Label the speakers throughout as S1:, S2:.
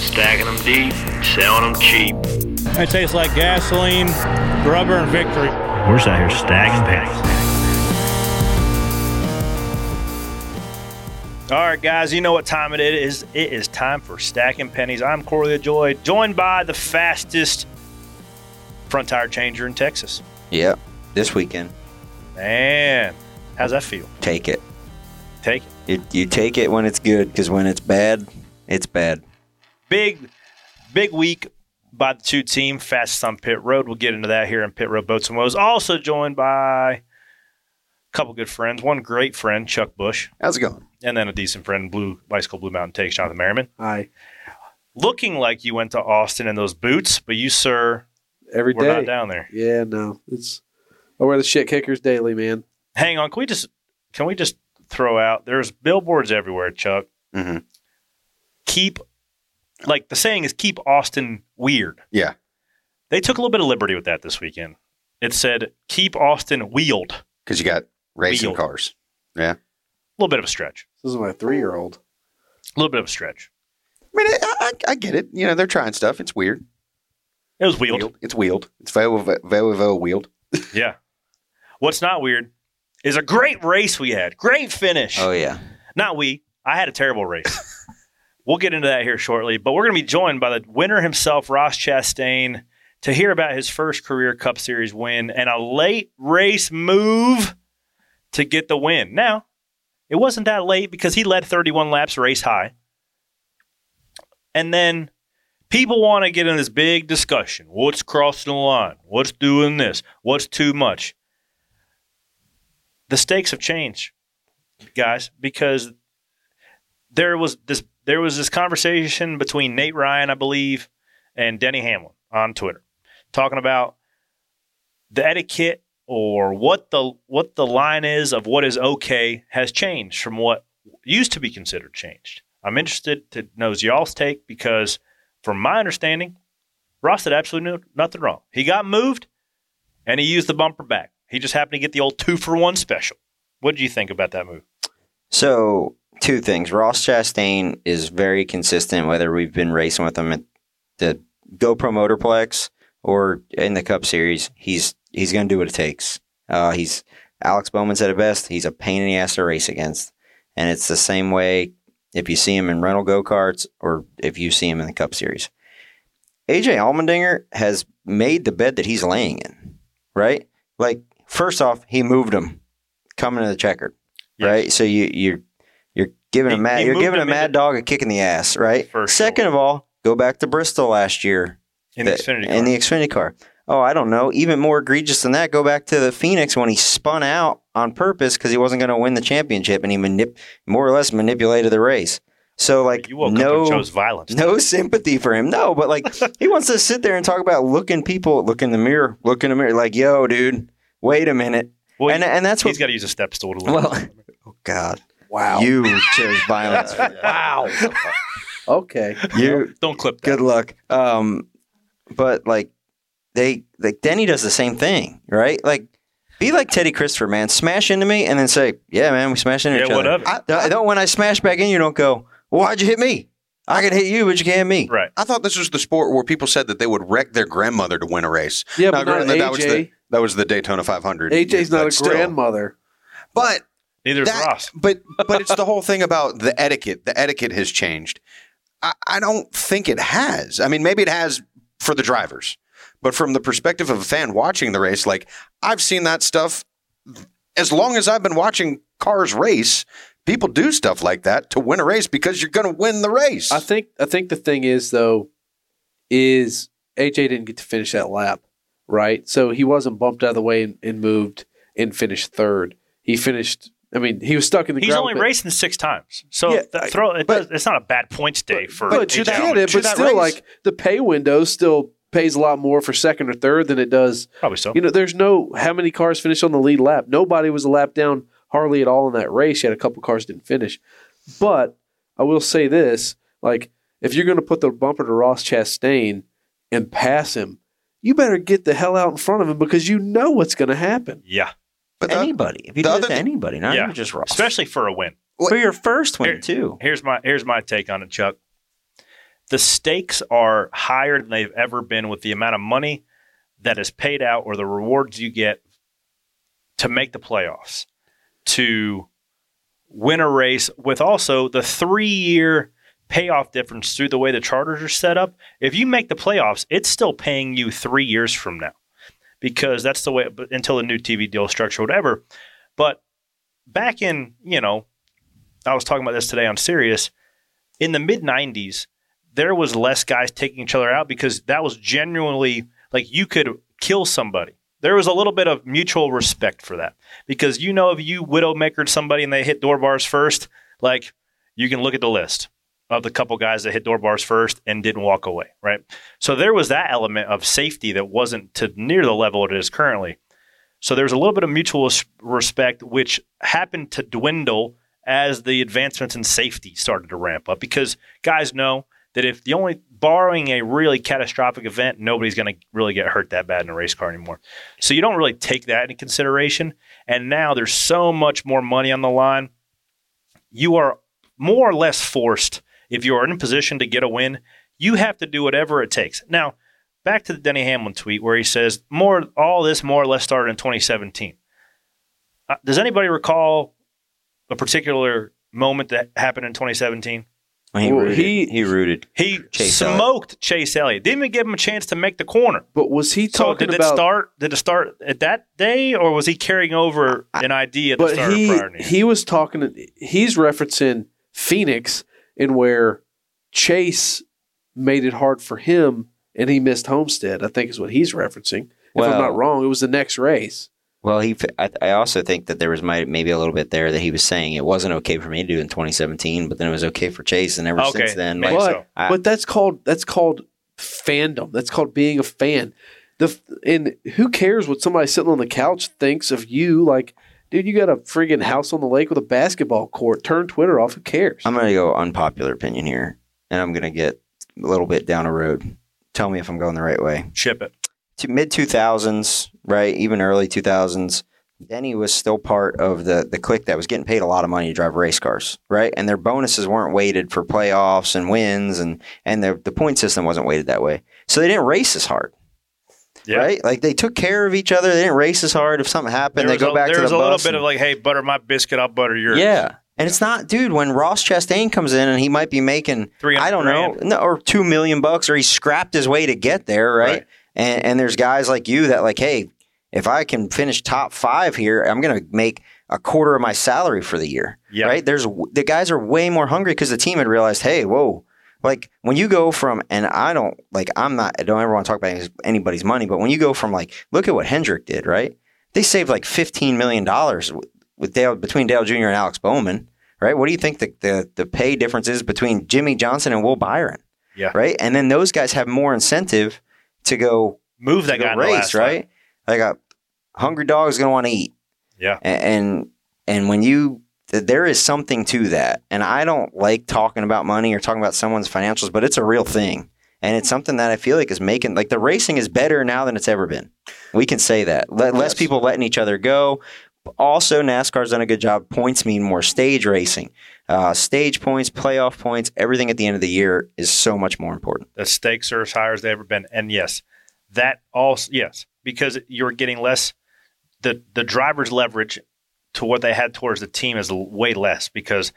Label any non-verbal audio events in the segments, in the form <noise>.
S1: Stacking them deep, selling them cheap.
S2: It tastes like gasoline, rubber, and victory.
S1: We're out here stacking pennies.
S3: All right, guys, you know what time it is. It is time for Stacking Pennies. I'm Corey LaJoie, joined by the fastest front tire changer in Texas.
S4: Yep. This weekend.
S3: Man, how's that feel?
S4: Take it.
S3: Take it.
S4: You, you take it when it's good because when it's bad, it's bad.
S3: Big, big week by the two team, fastest on pit road. We'll get into that here in Pit Road Boats and Woes. Also joined by a couple good friends. One great friend, Chuck Bush,
S5: How's it going?
S3: and then a decent friend, Blue Bicycle Blue Mountain Takes, Jonathan Merriman.
S6: Hi.
S3: Looking like you went to Austin in those boots, but you, sir,
S6: Every
S3: were
S6: day.
S3: not down there.
S6: Yeah, no. It's I wear the shit kickers daily, man.
S3: Hang on. Can we just can we just throw out? There's billboards everywhere, Chuck.
S5: Mhm.
S3: Keep like the saying is keep Austin weird.
S5: Yeah.
S3: They took a little bit of liberty with that this weekend. It said keep Austin wheeled.
S5: Because you got racing
S3: Wheeled.
S5: cars. Yeah.
S3: A little bit of a stretch.
S6: This is my three year old.
S3: A little bit of a stretch.
S5: I mean, I, I, I get it. You know, they're trying stuff. It's weird.
S3: It was wheeled.
S5: It's wheeled. It's very, very, very wheeled. <laughs>
S3: Yeah. What's not weird is a great race we had. Great finish.
S4: Oh, yeah.
S3: Not we. I had a terrible race. <laughs> we'll get into that here shortly, but we're going to be joined by the winner himself, Ross Chastain, to hear about his first career Cup Series win and a late race move to get the win. Now, it wasn't that late because he led 31 laps race high. And then people want to get in this big discussion. What's crossing the line? What's doing this? What's too much? The stakes have changed, guys, because there was this there was this conversation between Nate Ryan, I believe, and Denny Hamlin on Twitter, talking about the etiquette or what the what the line is of what is okay has changed from what used to be considered changed. I'm interested to know y'all's take because, from my understanding, Ross did absolutely nothing wrong. He got moved, and he used the bumper back. He just happened to get the old two for one special. What did you think about that move?
S4: So, two things. Ross Chastain is very consistent, whether we've been racing with him at the GoPro Motorplex or in the Cup Series. He's he's going to do what it takes. Uh, he's Alex Bowman said it best. He's a pain in the ass to race against, and it's the same way if you see him in rental go karts or if you see him in the Cup Series. AJ Allmendinger has made the bed that he's laying in, right? Like first off, he moved him coming to the checkered,
S3: Yes.
S4: right? So you you're you're giving
S3: He-
S4: a mad you're giving a mad dog a kick in the ass, right?
S3: For
S4: Second of all, go back to Bristol last year
S3: In the
S4: that-
S3: Xfinity
S4: in
S3: car.
S4: the Xfinity car. Oh, I don't know. Even more egregious than that, go back to the Phoenix when he spun out on purpose because he wasn't going to win the championship, and he manip- more or less manipulated the race. So, like,
S3: you woke up
S4: no,
S3: violence.
S4: no sympathy for him. No, but like, he wants to sit there and talk about looking people, look in the mirror, look in the mirror, like, yo, dude, wait a minute.
S3: Well,
S4: and and that's what.
S3: he's got to use a step stool to
S4: well, oh God,
S6: Wow.
S4: you chose violence.
S6: wow. okay.
S4: you
S3: Don't clip that.
S4: good luck. Um, but like they like Denny does the same thing, right? Like be like Teddy Christopher, man. Smash into me and then say, "Yeah, man, we smash into
S3: Yeah,
S4: each other."
S3: whatever.
S5: I,
S4: Don't, don't- when I smash back in, you don't go, well, "Why'd you hit me? I can hit you, but you can't me."
S3: Right.
S5: I thought this was the sport where people said that they would wreck their grandmother to win a race.
S6: Yeah,
S5: Now,
S6: but not
S5: granted, that was the that was the Daytona 500.
S6: AJ's not a
S5: still.
S6: grandmother.
S5: But
S3: Neither is
S5: that-
S3: Ross.
S5: But but it's the <laughs> whole thing about the etiquette. The etiquette has changed. I, I don't think it has. I mean, maybe it has for the drivers, but from the perspective of a fan watching the race, like I've seen that stuff. As long as I've been watching cars race, people do stuff like that to win a race because you're going to win the race.
S6: I think I think the thing is though, is AJ didn't get to finish that lap, right? So he wasn't bumped out of the way and, and moved and finished third. He finished. I mean, he was stuck in the
S3: He's only
S6: but-
S3: racing six times, so
S6: Yeah,
S3: th- throw it.
S5: but-
S3: does, it's not a bad points day for.
S6: But
S3: AJ
S6: you get it, but
S5: that
S6: still,
S5: race-
S6: like the pay window still pays a lot more for second or third than it does.
S3: Probably so.
S6: You know, there's no how many cars finished on the lead lap. Nobody was a lap down hardly at all in that race. You had a couple cars didn't finish, but I will say this: like if you're going to put the bumper to Ross Chastain and pass him, you better get the hell out in front of him because you know what's going to happen.
S3: yeah,
S5: But the,
S4: anybody. If you do it
S5: other
S4: to
S5: thing-
S4: anybody, not
S3: Yeah.
S4: even just Ross.
S3: especially for a win.
S4: for your first win
S3: Here-
S4: too.
S3: Here's my here's my take on it, Chuck. The stakes are higher than they've ever been with the amount of money that is paid out or the rewards you get to make the playoffs, to win a race with also the three year payoff difference through the way the charters are set up. If you make the playoffs, it's still paying you three years from now because that's the way until the new TV deal structure, whatever. But back in, you know, I was talking about this today on Sirius. In the mid 90s, there was less guys taking each other out because that was genuinely like you could kill somebody. There was a little bit of mutual respect for that because you know if you widowmakered somebody and they hit door bars first, like you can look at the list of the couple guys that hit door bars first and didn't walk away, right? So there was that element of safety that wasn't to near the level it is currently. So there's a little bit of mutual respect, which happened to dwindle as the advancements in safety started to ramp up because guys know that if the only borrowing a really catastrophic event, nobody's going to really get hurt that bad in a race car anymore. So you don't really take that into consideration. And now there's so much more money on the line. You are more or less forced if you are in a position to get a win, you have to do whatever it takes. Now, back to the Denny Hamlin tweet where he says more all this more or less started in 2017. Uh, does anybody recall a particular moment that happened in 2017?
S4: He
S6: Well,
S4: rooted.
S6: he-
S4: He, rooted.
S3: He
S4: Chase
S3: smoked Chase Elliott. Didn't even give him a chance to make the corner.
S6: But was he talking So
S3: did it
S6: about?
S3: start? Did it start at that day, or was he carrying over an idea
S6: but he he was talking. He's referencing Phoenix in where Chase made it hard for him and he missed Homestead. I think is what he's referencing. If I'm not wrong, it was the next race.
S4: Well, he. I, I also think that there was might, maybe a little bit there that he was saying it wasn't okay for me to do in 2017, but then it was okay for Chase, and ever
S3: Okay,
S4: since then, like,
S6: but
S3: so.
S4: I-
S6: but that's called that's called fandom. That's called being a fan. The and who cares what somebody sitting on the couch thinks of you? Like, dude, you got a friggin' house on the lake with a basketball court. Turn Twitter off. Who cares?
S4: I'm gonna go unpopular opinion here, and I'm gonna get a little bit down a road. Tell me if I'm going the right way.
S3: Ship it.
S4: To mid 2000s, right? Even early 2000s, Denny was still part of the the clique that was getting paid a lot of money to drive race cars, right? And their bonuses weren't weighted for playoffs and wins, and and the the point system wasn't weighted that way, so they didn't race as hard,
S3: Yeah.
S4: right? Like they took care of each other. They didn't race as hard. If something happened,
S3: There
S4: they go
S3: a,
S4: back to the.
S3: there
S4: to
S3: was a little bit
S4: and-
S3: of like, hey, butter my biscuit, I'll butter yours.
S4: yeah. And it's not, dude. When Ross Chastain comes in and he might be making,
S3: 300
S4: I don't know, no, or two million bucks, or he scrapped his way to get there, right?
S3: Right.
S4: And and there's guys like you that like, hey, if I can finish top five here, I'm gonna make a quarter of my salary for the year,
S3: Yeah.
S4: right? There's the guys are way more hungry because the team had realized, hey, whoa. Like when you go from, and I don't like, I'm not, I don't ever want to talk about anybody's money, but when you go from like, look at what Hendrick did, right? They saved like $15 million with Dale between Dale Jr. and Alex Bowman, right? What do you think the, the the pay difference is between Jimmie Johnson and Will Byron?
S3: Yeah.
S4: Right? And then those guys have more incentive to go
S3: Move that
S4: go
S3: guy in the
S4: race,
S3: last lap.
S4: right? Like a hungry dog is going to want to eat.
S3: Yeah.
S4: A- And and when you there is something to that. And I don't like talking about money or talking about someone's financials, but it's a real thing. And it's something that I feel like is making like the racing is better now than it's ever been. We can say that. Le- less people letting each other go. Also, NASCAR's done a good job. Points mean more stage racing. Uh, stage points, playoff points, everything at the end of the year is so much more important.
S3: The stakes are as high as they've ever been. And yes, that also yes, because you're getting less the the driver's leverage to what they had towards the team is way less because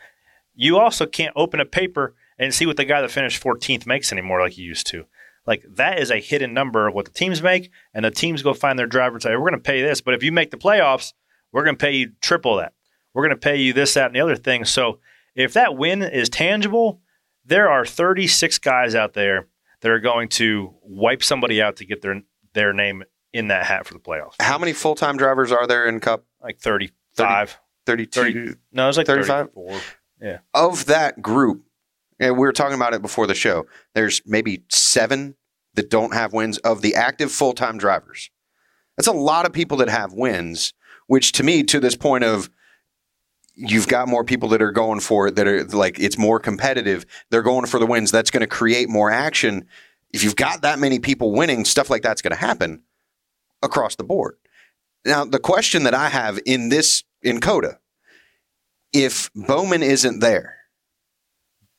S3: you also can't open a paper and see what the guy that finished 14th makes anymore like you used to. Like that is a hidden number of what the teams make, and the teams go find their driver and say, "We're going to pay this, but if you make the playoffs, we're going to pay you triple that. We're going to pay you this, that, and the other thing." So if that win is tangible, there are 36 guys out there that are going to wipe somebody out to get their their name in that hat for the playoffs.
S5: How many full time drivers are there in Cup?
S3: Like 35.
S5: 32.
S3: 30. No, it's like
S5: 35?
S3: 34.
S5: Of that group, and we were talking about it before the show, there's maybe seven that don't have wins of the active full time drivers. That's a lot of people that have wins, which to me, to this point of you've got more people that are going for it, that are like it's more competitive. They're going for the wins. That's going to create more action. If you've got that many people winning, stuff like that's going to happen across the board. Now, the question that I have in this in COTA, if Bowman isn't there,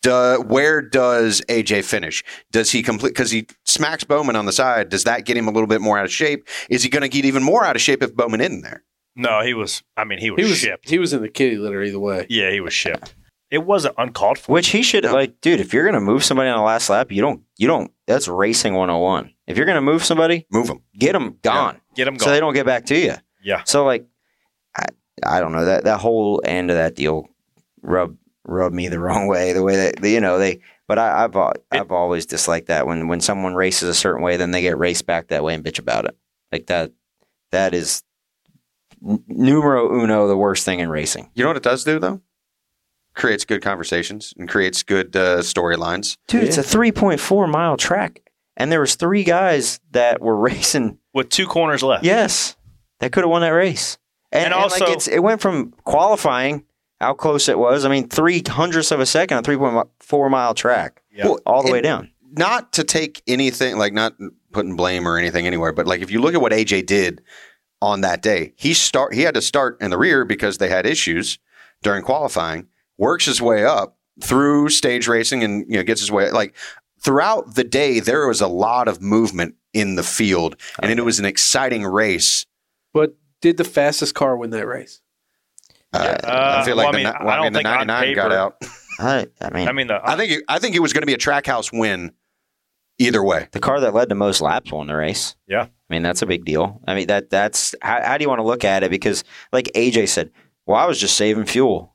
S5: do, where does AJ finish? Does he complete because he smacks Bowman on the side? Does that get him a little bit more out of shape? Is he going to get even more out of shape if Bowman isn't there?
S3: No, he was. I mean, he was,
S6: He was
S3: shipped.
S6: he was in the kitty litter either way.
S3: Yeah, he was shipped. It wasn't uncalled for.
S4: Which he should like, dude. If you're gonna move somebody on the last lap, you don't, you don't. That's racing 101. If you're gonna move somebody,
S5: Move them.
S4: get them gone,
S3: Get him
S4: so they don't get back to you.
S3: yeah.
S4: So like, I, I don't know that that whole end of that deal rub rubbed me the <laughs> wrong way. The way that you know they, but I, I've I've always disliked that when when someone races a certain way, then they get raced back that way and bitch about it. Like that, that is n- numero uno the worst thing in racing.
S5: You know what it does do though? Creates good conversations and creates good uh, storylines.
S4: Dude, it's a 3.4 mile track, and there was three guys that were <laughs> racing.
S3: With two corners left.
S4: Yes, that could have won that race. And,
S3: And
S4: and
S3: also-
S4: like it's, it went from qualifying how close it was. I mean, three hundredths of a second, a 3.4 mile track,
S3: Yeah.
S5: Well,
S4: all the way down.
S5: Not to take anything like not putting blame or anything anywhere, but like if you look at what AJ did on that day, he start he had to start in the rear because they had issues during qualifying. Works his way up through stage racing and you know gets his way like throughout the day there was a lot of movement in the field and it was an exciting race.
S6: But did the fastest car win that race?
S5: Uh,
S3: Uh,
S5: I feel like
S3: well, I
S5: the,
S3: mean,
S5: ni-
S3: I
S5: well, I
S3: don't
S5: mean, the
S3: think
S5: 99 got out.
S4: I, I mean,
S3: I mean, the,
S5: I think it, I think it was going to be a trackhouse win either way.
S4: the car that led to most laps won the race.
S3: Yeah.
S4: I mean, that's a big deal. I mean, that that's how, how do you want to look at it? Because like AJ said, well, I was just saving fuel.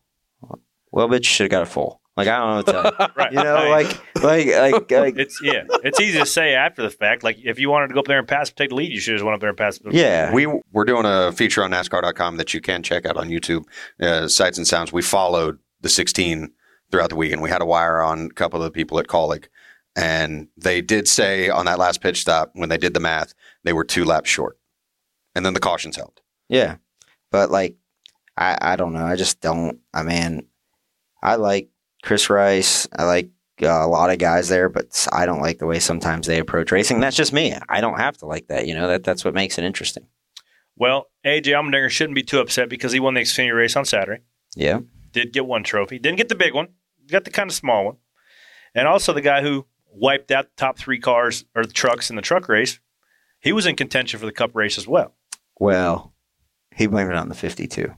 S4: Well, bitch, should have got a full. Like I don't know what to. <laughs>
S3: right.
S4: You know, like like like <laughs> like
S3: it's yeah, it's easy to say after the fact. Like if you wanted to go up there and pass, take the lead, you should have just went up there and passed.
S4: yeah.
S5: We we're doing a feature on NASCAR.com that you can check out on YouTube. Uh, Sights and sounds. We followed the 16 throughout the weekend. We had a wire on a couple of the people at Kaulig, and they did say on that last pitch stop when they did the math, they were two laps short, and then the cautions helped.
S4: Yeah, but like, I I don't know. I just don't. I mean, I like Chris Rice. I like uh, a lot of guys there, but I don't like the way sometimes they approach racing. That's just me. I don't have to like that. You know that that's what makes it interesting.
S3: Well, AJ Allmendinger shouldn't be too upset because he won the Xfinity race on Saturday.
S4: Yeah,
S3: Did get one trophy. Didn't get the big one. Got the kind of small one. And also the guy who wiped out the top three cars or the trucks in the truck race. He was in contention for the Cup race as well.
S4: well, he blamed it on the fifty-two.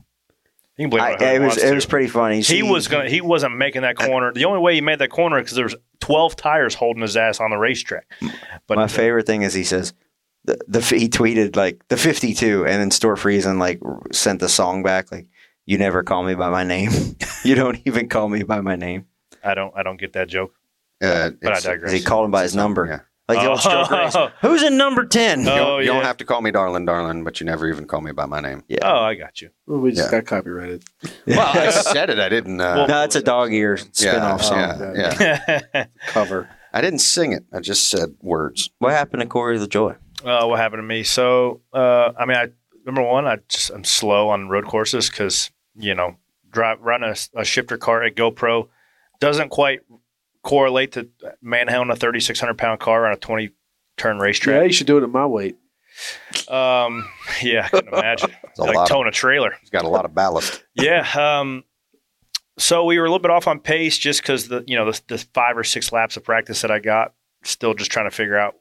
S3: You can blame it, on who
S4: it was it
S3: to.
S4: was pretty funny.
S3: He
S4: See-
S3: was gonna. He wasn't making that corner. The only way he made that corner because there was twelve tires holding his ass on the racetrack. But
S4: My favorite thing is he says the, the he tweeted like the 52 and then Stewart Friesen like sent the song back like you never call me by my name. <laughs> you don't even call me by my name.
S3: I don't. I don't get that joke.
S5: Uh,
S3: But I
S5: it's-
S3: digress.
S4: He called him by his number.
S5: Yeah.
S4: Like the old stroke.
S3: Oh. <laughs>
S4: Who's in number 10?
S5: You,
S3: Oh,
S5: don't, you don't have to call me darling, darling, but you never even call me by my name.
S4: Yeah.
S3: Oh, I got you.
S6: Well, we just
S5: Yeah.
S6: got copyrighted. <laughs>
S5: Well, I <laughs> said it. I didn't. Uh,
S4: no, it's a dog ear
S5: yeah,
S4: spin-off song.
S5: yeah, yeah.
S6: Cover.
S5: I didn't sing it. I just said words.
S4: What happened to Corey the Joy?
S3: Uh, what happened to me? So, uh, I mean, I number one, I just I'm slow on road courses because you know, drive run a, a shifter car at GoPro doesn't quite correlate to manhandling a 3,600 pound car on a 20 turn racetrack.
S6: Yeah, you should do it at my weight.
S3: Um, yeah, I can't imagine. <laughs>
S5: a
S3: like
S5: lot of-
S3: towing a trailer.
S5: He's got a lot of ballast.
S3: Yeah. Um, so we were a little bit off on pace just because the you know the, the five or six laps of practice that I got, still just trying to figure out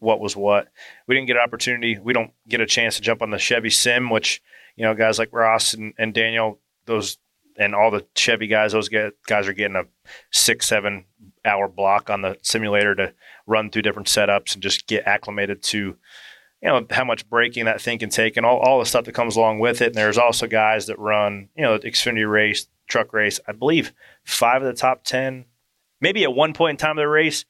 S3: what was what. We didn't get an opportunity. We don't get a chance to jump on the Chevy Sim, which you know guys like Ross and, and Daniel, those and all the Chevy guys, those guys are getting a six seven hour block on the simulator to run through different setups and just get acclimated to you know how much braking that thing can take and all, all the stuff that comes along with it. And there's also guys that run you know xfinity race truck race i believe five of the top 10 maybe at one point in time of the race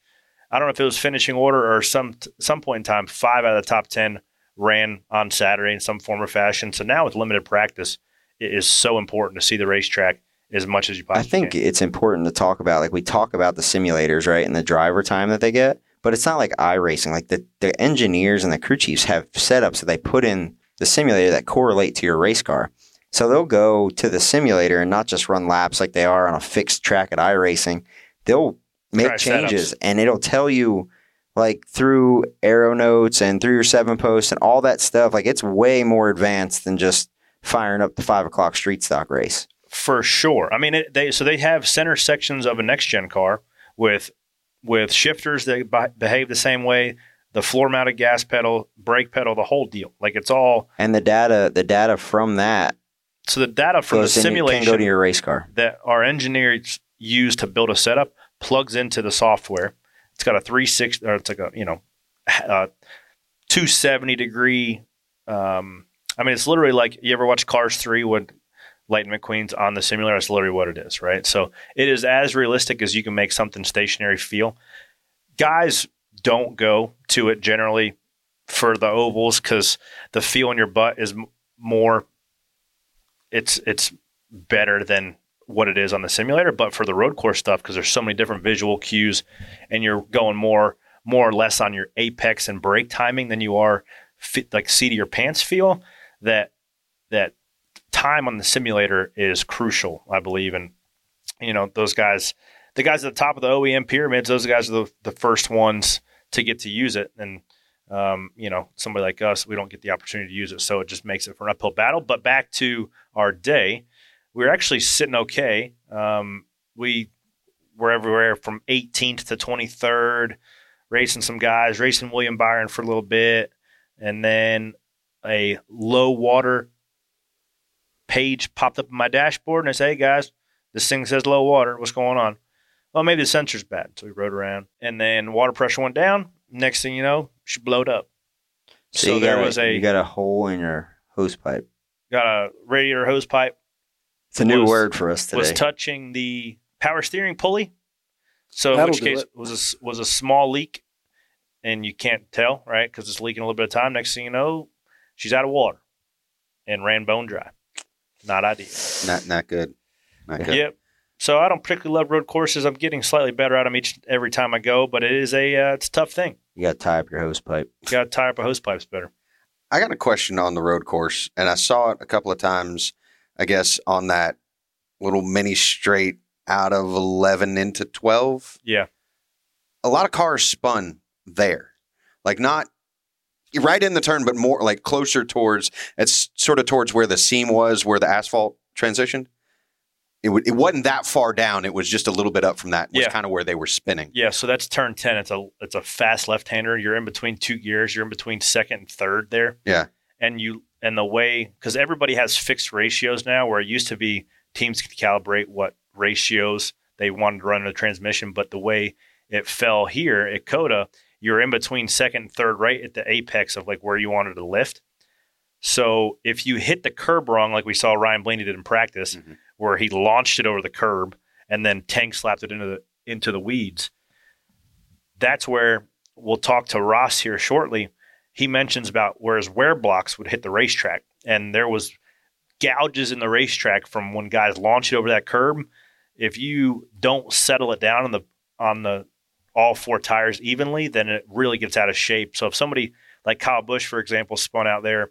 S3: i don't know if it was finishing order or some some point in time five out of the top 10 ran on saturday in some form or fashion. So now with limited practice it is so important to see the racetrack as much as you possibly I
S4: think
S3: can.
S4: it's important to talk about like we talk about the simulators, right, and the driver time that they get, but it's not like iRacing. Like the, the engineers and the crew chiefs have setups that they put in the simulator that correlate to your race car. So they'll go to the simulator and not just run laps like they are on a fixed track at iRacing. They'll make
S3: Try setups.
S4: changes and it'll tell you like through arrow notes and through your seven posts and all that stuff. Like it's way more advanced than just firing up the five o'clock street stock race.
S3: for sure. I mean, it, they so they have center sections of a next gen car with with shifters that be- behave the same way, the floor mounted gas pedal, brake pedal, the whole deal. Like it's all
S4: And the data, the data from that
S3: so the data from the
S4: in, can
S3: simulation
S4: go to your race car.
S3: that our engineers use to build a setup plugs into the software. It's got a 360 or it's like a, you know, uh, 270 degree um, I mean it's literally like you ever watch Cars 3 when Lightning McQueen's on the simulator, that's literally what it is, right? So it is as realistic as you can make something stationary feel. Guys don't go to it generally for the ovals because the feel in your butt is more it's it's better than what it is on the simulator. But for the road course stuff, because there's so many different visual cues, and you're going more more or less on your apex and brake timing than you are fit, like seat of your pants feel. That that time on the simulator is crucial, I believe, and you know those guys, the guys at the top of the OEM pyramids, those guys are the, the first ones to get to use it, and um, you know somebody like us, we don't get the opportunity to use it, so it just makes it for an uphill battle. But back to our day, we were actually sitting okay. Um, we were everywhere from 18th to 23rd, racing some guys, racing William Byron for a little bit, and then a low water page popped up in my dashboard, and I said, "Hey guys, this thing says low water. What's going on?" Well, maybe the sensor's bad. So we rode around, and then water pressure went down. Next thing you know, she blowed up.
S4: So,
S3: So, there
S4: got
S3: was
S4: a,
S3: a
S4: you got a hole in your hose pipe.
S3: got a radiator hose pipe
S4: It's a new
S3: Was-
S4: word for us today.
S3: was touching the power steering pulley. So in
S6: That'll
S3: which case
S6: it.
S3: was a, s- was a small leak, and you can't tell right because it's leaking a little bit of time. Next thing you know, she's out of water and ran bone dry. Not ideal.
S5: Not not good. Not good.
S3: Yep. So I don't particularly love road courses. I'm getting slightly better at them each every time I go, but it is a uh, it's a tough thing.
S4: you got to tie up your hose pipe.
S3: You got to tie up a hose pipes better.
S5: I got a question on the road course, and I saw it a couple of times. I guess on that little mini straight out of eleven into twelve.
S3: Yeah.
S5: a lot of cars spun there, like not right in the turn, but more like closer towards. It's sort of towards where the seam was, where the asphalt transitioned. It, w- it wasn't that far down. It was just a little bit up from that. Was
S3: Yeah.
S5: kind of where they were spinning.
S3: Yeah, so that's turn ten. It's a it's a fast left hander. You're in between two gears. You're in between second and third there.
S5: Yeah.
S3: And you and the way because everybody has fixed ratios now, where it used to be teams could calibrate what ratios they wanted to run in the transmission, but the way it fell here at COTA, you're in between second and third, right at the apex of like where you wanted to lift. So if you hit the curb wrong, like we saw Ryan Blaney did in practice,
S5: Mhm.
S3: where he launched it over the curb and then tank slapped it into the into the weeds, that's where we'll talk to Ross here shortly. He mentions about where his wear blocks would hit the racetrack, and there was gouges in the racetrack from when guys launch it over that curb. If you don't settle it down on the on the all four tires evenly, then it really gets out of shape. So if somebody like Kyle Busch, for example, spun out there,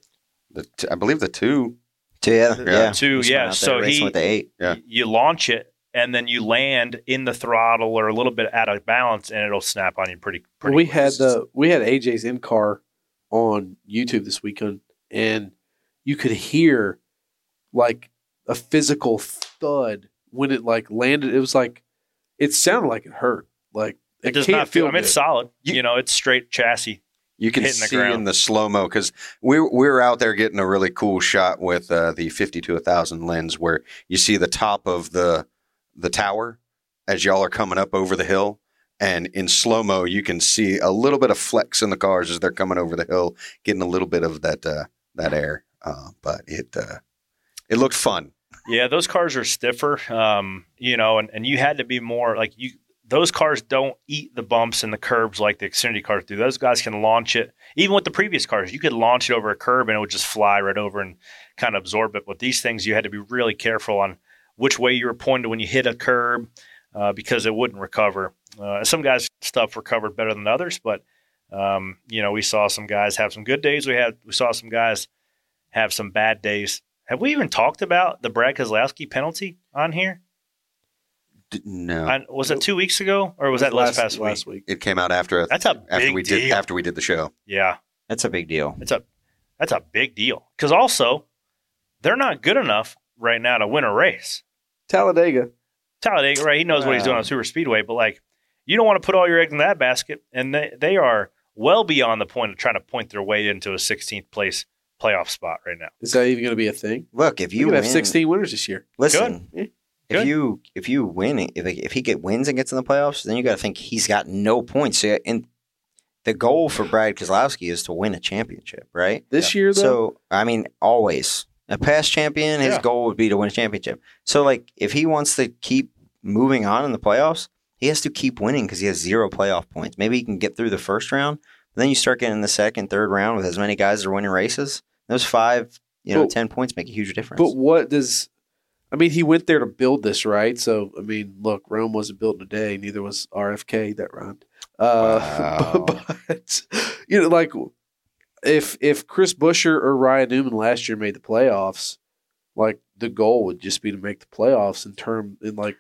S5: The t- I believe the two.
S4: So, yeah,
S3: The
S4: yeah.
S3: two,
S4: We
S3: yeah,
S4: there
S3: so he-
S4: with the eight.
S5: Yeah.
S3: you launch it and then you land in the throttle or a little bit out of balance, and it'll snap on you pretty. pretty
S6: we
S3: quick.
S6: had the we had AJ's in car on YouTube this weekend, and you could hear like a physical thud when it like landed. It was like it sounded like it hurt. Like
S3: It does
S6: can't
S3: not feel. I mean, it's solid.
S5: You-
S3: You, know, it's straight chassis.
S5: You can
S3: Hitting the
S5: see
S3: ground.
S5: in the slow mo because we we were out there getting a really cool shot with uh, the fifty to thousand lens where you see the top of the the tower as y'all are coming up over the hill, and in slow mo you can see a little bit of flex in the cars as they're coming over the hill, getting a little bit of that uh, that air. Uh, but it uh, it looked fun.
S3: Yeah, those cars are stiffer. Um, you know, and, and you had to be more like you. Those cars don't eat the bumps and the curbs like the Xfinity cars do. Those guys can launch it. Even with the previous cars, you could launch it over a curb and it would just fly right over and kind of absorb it. With these things, you had to be really careful on which way you were pointed when you hit a curb uh, because it wouldn't recover. Uh, some guys' stuff recovered better than others, but um, you know, we saw some guys have some good days. We had we saw some guys have some bad days. Have we even talked about the Brad Keselowski penalty on here?
S5: D- no,
S3: I, was it two weeks ago or was that
S6: last
S3: last past week?
S6: last week?
S5: it came out after
S3: That's a
S5: after
S3: big
S5: we
S3: deal.
S5: did after we did the show.
S3: Yeah,
S4: That's a big deal.
S3: it's a that's a big deal because also they're not good enough right now to win a race.
S6: Talladega.
S3: Talladega, right? He knows what he's doing on super speedway, but like you don't want to put all your eggs in that basket, and they they are well beyond the point of trying to point their way into a 16th place playoff spot right now.
S6: Is that even going to be a thing?
S4: Look, if
S6: You
S4: you win,
S6: have 16 winners this year.
S4: listen,
S6: Good.
S4: If
S3: Good.
S4: you if you win, if if he get wins and gets in the playoffs, then you got to think he's got no points. So, and the goal for Brad Keselowski is to win a championship, right?
S6: This year, though,
S4: So I mean, always a past champion. His
S3: Yeah.
S4: goal would be to win a championship. So like, if he wants to keep moving on in the playoffs, he has to keep winning because he has zero playoff points. Maybe he can get through the first round. But then you start getting in the second, third round with as many guys that are winning races. Those five, you know,
S6: But-
S4: ten points make a huge difference.
S6: but what does. I mean, he went there to build this, right? So, I mean, look, Rome wasn't built in a day. Neither was RFK that rhymed. Uh, <laughs>
S4: Wow.
S6: but, you know, like, if if Chris Buescher or Ryan Newman last year made the playoffs, like, the goal would just be to make the playoffs in term, in like,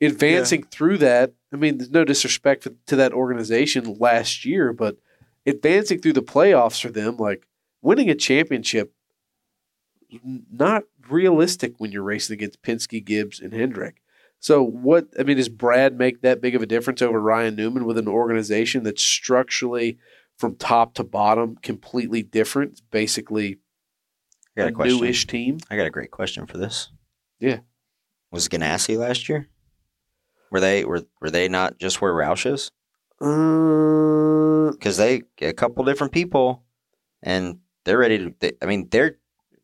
S6: advancing through that. I mean, there's no disrespect for, to that organization last year, but advancing through the playoffs for them, like winning a championship, not realistic when you're racing against Penske, Gibbs, and Hendrick. So, what I mean, does Brad make that big of a difference over Ryan Newman with an organization that's structurally from top to bottom completely different? It's basically
S4: I got
S6: a
S4: a question.
S6: newish team.
S4: I got a great question for this.
S6: Yeah.
S4: Was Ganassi last year? Were they were were they not just where Roush is?
S6: Uh,
S4: Because they a couple different people, and they're ready to. They, I mean, they're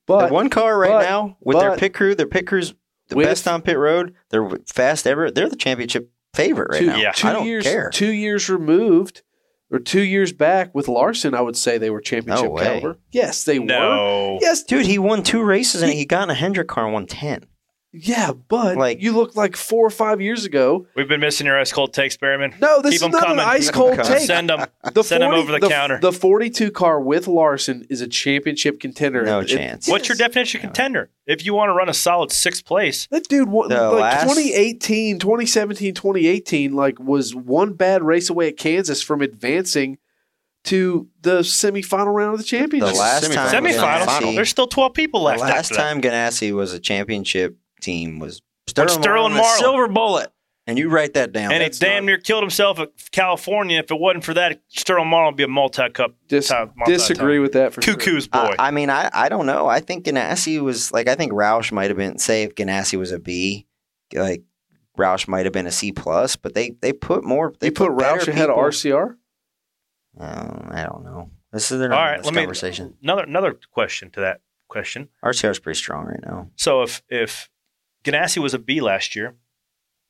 S6: but
S4: the one car right
S6: but-
S4: now with their pit crew. Their pit crew's the
S6: With-
S4: best on pit road. They're fast ever. They're the championship favorite right
S6: two,
S4: now.
S3: Yeah.
S6: two
S4: I don't
S6: years,
S4: care.
S6: Two years removed, or two years back with Larson, I would say they were championship
S4: No
S6: caliber. Yes, they were. Yes,
S4: Dude, he won two races and he got in a Hendrick car and won ten.
S6: Yeah, but
S4: Like-
S6: you look like four or five years ago.
S3: we've been missing your ice cold takes, Berryman.
S6: No, this
S3: Keep
S6: is
S3: 'em
S6: not
S3: coming.
S6: an ice cold take.
S3: Send them.
S6: The
S3: Send 'em over the counter.
S6: The 42 car with Larson is a championship contender.
S4: No
S6: It-
S4: chance.
S3: What's your definition of contender? If you want to run a solid sixth place,
S6: That dude, won,
S4: The
S6: like
S4: last-
S6: 2018, 2017, 2018, like was one bad race away at Kansas from advancing to the semifinal round of the championship.
S4: The last
S5: Semifinal.
S4: time
S3: semifinal,
S4: Ganassi-
S3: there's still 12 people
S4: the
S3: left.
S4: last
S3: after that.
S4: time Ganassi was a championship team was Sterling,
S3: Sterling
S4: Marlin,
S3: Marlin.
S4: silver bullet. And you write that down.
S3: and he
S6: That's
S3: damn
S6: not-
S3: near killed himself at California. If it wasn't for that, Sterling Marlin would be a multi-cup.
S6: Dis-
S3: time-
S6: disagree with that for sure.
S3: Cuckoo's boy.
S4: I, I mean, I, I don't know. I think Ganassi was like I think Roush might have been say if Ganassi was a B, like Roush might have been a C plus, but they they put more. They
S6: They put
S4: better
S6: Roush ahead of RCR.
S4: Oh, um, I don't know. This is their
S3: All right,
S4: this
S3: let me
S4: conversation.
S3: another another question to that question.
S4: RCR is pretty strong right now.
S3: So if if Ganassi was a B last year,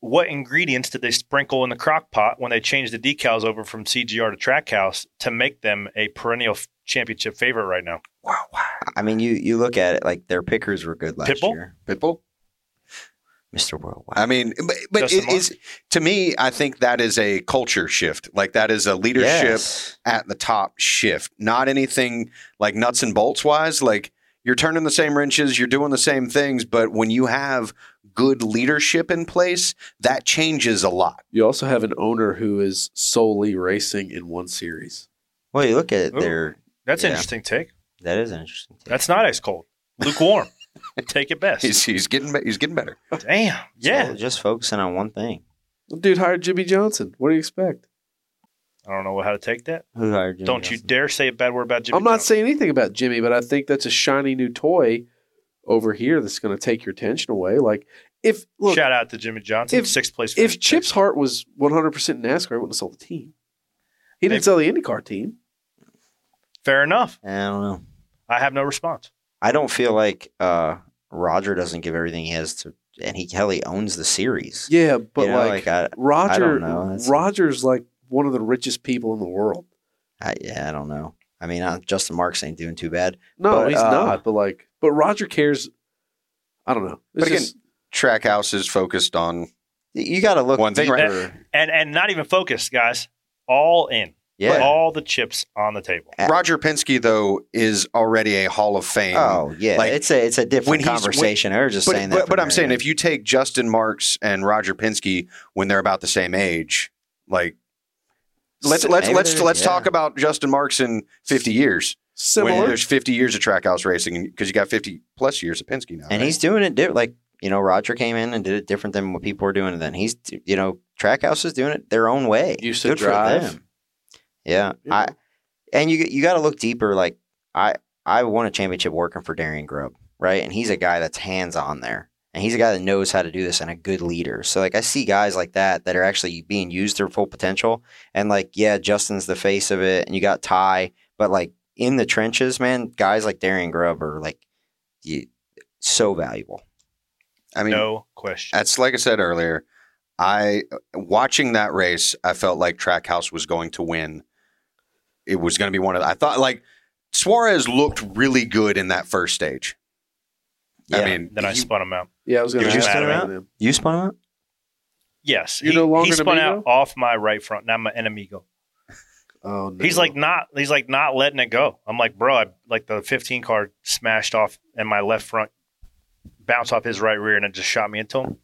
S3: what ingredients did they sprinkle in the crock pot when they changed the decals over from CGR to Trackhouse to make them a perennial championship favorite right now? Wow!
S4: I mean, you you look at it like their pickers were good last
S3: Pitbull?
S4: year.
S5: Pitbull.
S4: Mr. Worldwide.
S5: I mean, but, but it is to me. I think that is a culture shift. Like that is a leadership
S4: Yes.
S5: at the top shift. Not anything like nuts and bolts wise. Like you're turning the same wrenches, you're doing the same things, but when you have good leadership in place, that changes a lot.
S6: You also have an owner who is solely racing in one series.
S4: Well, you look at it,
S3: Ooh.
S4: they're
S3: That's an interesting take.
S4: that is an interesting. Take.
S3: That's not ice cold. Lukewarm. <laughs> Take it best.
S5: He's he's getting be- he's getting better.
S3: Damn. Yeah.
S4: So just focusing on one thing.
S6: Dude hired Jimmie Johnson. What do you expect?
S3: I don't know how to take that.
S4: Who hired Jimmy
S3: don't you
S4: Johnson?
S3: dare say a bad word about Jimmy.
S6: I'm not
S3: Johnson.
S6: saying anything about Jimmy, but I think that's a shiny new toy over here that's going to take your attention away. Like if look,
S3: Shout out to Jimmie Johnson,
S6: if-
S3: sixth place.
S6: if
S3: finish.
S6: Chip's heart was 100 percent NASCAR, he wouldn't have sold the team. He didn't
S3: Maybe.
S6: sell the IndyCar team.
S3: fair enough.
S4: I don't know.
S3: I have no response.
S4: I don't feel like uh, Roger doesn't give everything he has to, and he hell he owns the series.
S6: Yeah, but
S4: You know,
S6: like,
S4: like, I-
S6: Roger,
S4: don't know. That's-
S6: Roger's like one of the richest people in the world.
S4: I, yeah, I don't know. I mean, uh, Justin Marks ain't doing too bad.
S6: No,
S4: But,
S6: he's
S4: uh,
S6: not. But like, but Roger cares. I don't know. It's
S5: But again,
S6: just-
S5: Trackhouse is focused on
S4: You got to look
S5: One thing, right?
S3: And and not even focused, guys. All in.
S4: Yeah.
S3: all the chips on the table.
S5: Roger Penske though is already a Hall of Fame.
S4: Oh yeah,
S5: Like,
S4: it's a it's a different
S5: he's- when-
S4: conversation. I was just
S5: but,
S4: saying that.
S5: but
S4: for
S5: I'm saying
S4: Mary.
S5: if you take Justin Marks and Roger Penske when they're about the same age, like let's let's
S4: maybe
S5: let's let's
S4: yeah.
S5: talk about Justin Marks in 50 years. When
S6: Similar.
S5: there's 50 years of trackhouse racing because you got 50 plus years of Penske now.
S4: and
S5: right?
S4: he's doing it di- like you know Roger came in and did it different than what people were doing then. He's you know Trackhouse is doing it their own way.
S6: Used to
S4: Good for
S6: drive.
S4: them. Yeah,
S6: You
S4: I and you you got to look deeper. Like I I won a championship working for Darian Grubb, right? And he's a guy that's hands on there, and he's a guy that knows how to do this and a good leader. So like I see guys like that that are actually being used to their full potential. And like yeah, Justin's the face of it, and you got Ty, but like in the trenches, man, guys like Darian Grubb are like you, so valuable.
S5: I mean,
S3: no question.
S5: That's like I said earlier. I watching that race, I felt like Trackhouse was going to win. It was going to be one of. I thought like Suarez looked really good in that first stage. I mean,
S3: then I
S5: he-
S3: spun him out.
S6: yeah, I was going to.
S3: you
S6: ask
S3: spin him
S4: out?
S6: him.
S4: You spun him out?
S3: Yes,
S6: You're
S3: he,
S6: no longer
S3: he spun
S6: amigo?
S3: out off my right front. Now my enemigo. <laughs>
S6: Oh, no.
S3: He's like not. He's like not letting it go. I'm like, bro, I, like the 15 card smashed off, and my left front bounced off his right rear, and it just shot me into him.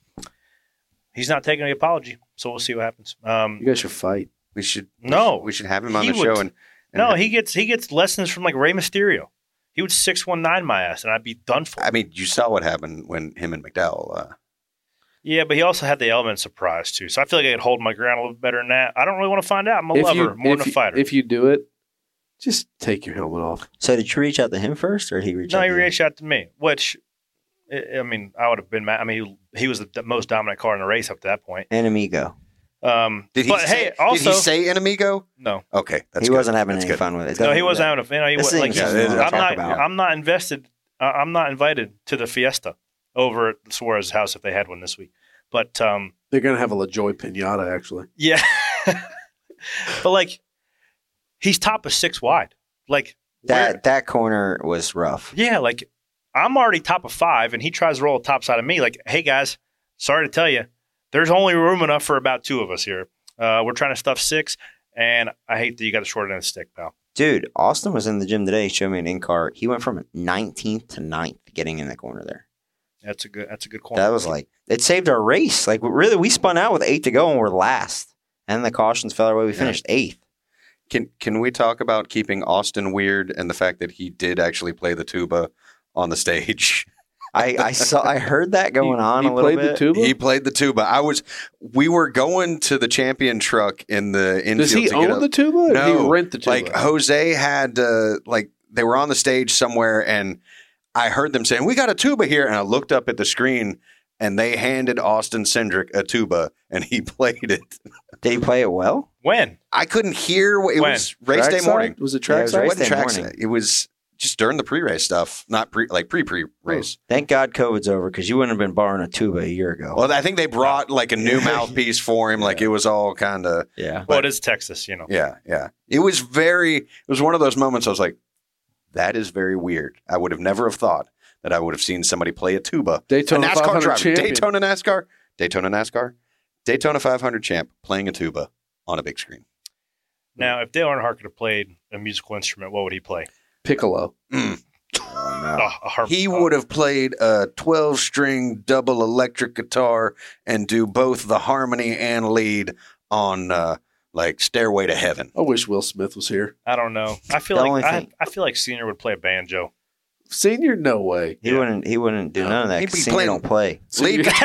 S3: He's not taking the apology, so we'll see what happens. Um,
S6: you guys should fight.
S5: we should we
S3: No.
S5: should- we should have him on
S3: He
S5: the show and, and
S3: no, he gets he gets lessons from like Rey Mysterio. He would six one nine my ass, and I'd be done for.
S5: I mean, you saw what happened when him and McDowell. Uh,
S3: yeah, but he also had the element of surprise too. So I feel like I could hold my ground a little better than that. I don't really want to find out. I'm a
S6: If
S3: lover
S6: you,
S3: more than a
S6: you-
S3: fighter.
S6: If you do it, just take your helmet off.
S4: So did you reach out to him first, or did he reach
S3: no,
S4: out?
S3: he
S4: to you?
S3: reached out to me, which I I mean, I would have been mad. I mean, he, he was the most dominant car in the race up to that point.
S4: And amigo.
S3: Um,
S5: did he
S3: but
S5: say?
S3: hey, also
S5: did he say enemigo?
S3: no,
S5: Okay, that's
S4: he
S5: good.
S4: wasn't having
S5: That's
S4: any
S5: good.
S4: fun with it.
S3: no, he
S4: Doesn't-
S3: wasn't having a fan. He
S4: This
S3: was like,
S4: thing's
S5: just something to
S3: I'm not. I'm not invested. Uh, I'm not invited to the fiesta over at Suarez's house if they had one this week. But um,
S6: They're going to have a LaJoie pinata, actually.
S3: yeah, <laughs> but like, he's top of six wide. Like
S4: That
S3: where-
S4: that corner was rough.
S3: Yeah, like I'm already top of five, and he tries to roll a top side of me. Like, hey guys, sorry to tell you, there's only room enough for about two of us here. Uh, we're trying to stuff six, and I hate that you got the short end of the stick, pal.
S4: Dude, Austin was in the gym today. He showed me an in car. He went from 19th to 9th getting in the corner there.
S3: That's a good. That's a good corner.
S4: That was like it saved our race. Like really, we spun out with eight to go and we're last. And the cautions fell our way. We finished eighth.
S5: Can Can we talk about keeping Austin weird and the fact that he did actually play the tuba on the stage? <laughs>
S4: I, I saw. I heard that going
S6: He-
S4: on
S6: he
S4: a little
S6: played
S4: bit.
S6: the tuba.
S5: He played the tuba. I was. We were going to the champion truck in the infield.
S6: Does he
S5: to
S6: own
S5: a-
S6: the tuba? Or
S5: No,
S6: did he rent the tuba?
S5: Like Jose had, uh, like they were on the stage somewhere, and I heard them saying, "We got a tuba here," and I looked up at the screen, and they handed Austin Cindric a tuba, and he <laughs> played it.
S4: Did he play it well?
S3: when
S5: I couldn't hear. what- It
S3: When?
S5: was race day
S6: Trackside?
S5: morning.
S6: Was it
S4: Yeah, it
S6: track
S4: was
S6: side?
S4: race
S5: It
S4: day
S5: track
S4: morning.
S5: side. It was just during the pre-race stuff, not pre like pre-pre race.
S4: Thank God COVID's over because you wouldn't have been borrowing a tuba a year ago.
S5: Well, I think they brought like a new <laughs> mouthpiece for him. Like it was all kind of
S4: yeah.
S3: well, it is Texas, you know.
S5: yeah, yeah. It was very. It was one of those moments. I was like, that is very weird. I would have never have thought that I would have seen somebody play a tuba.
S6: Daytona
S5: a NASCAR
S6: 500
S5: driver,
S6: champion.
S5: Daytona NASCAR, Daytona NASCAR, Daytona 500 champ playing a tuba on a big screen.
S3: Now, if Dale Earnhardt could have played a musical instrument, what would he play?
S6: Piccolo.
S3: Oh, a harp.
S5: He would have played a 12 string double electric guitar and do both the harmony and lead on uh, like Stairway to Heaven.
S6: I wish Will Smith was here.
S3: I don't know. I feel
S4: The
S3: like I,
S4: thing-
S3: I feel like Senior would play a banjo.
S6: Senior, no way.
S4: He
S3: Yeah.
S4: wouldn't. He wouldn't do
S5: No.
S4: none of that.
S5: He'd
S4: 'cause
S5: be
S4: Senior
S5: playing-
S4: don't play.
S5: Lead <laughs>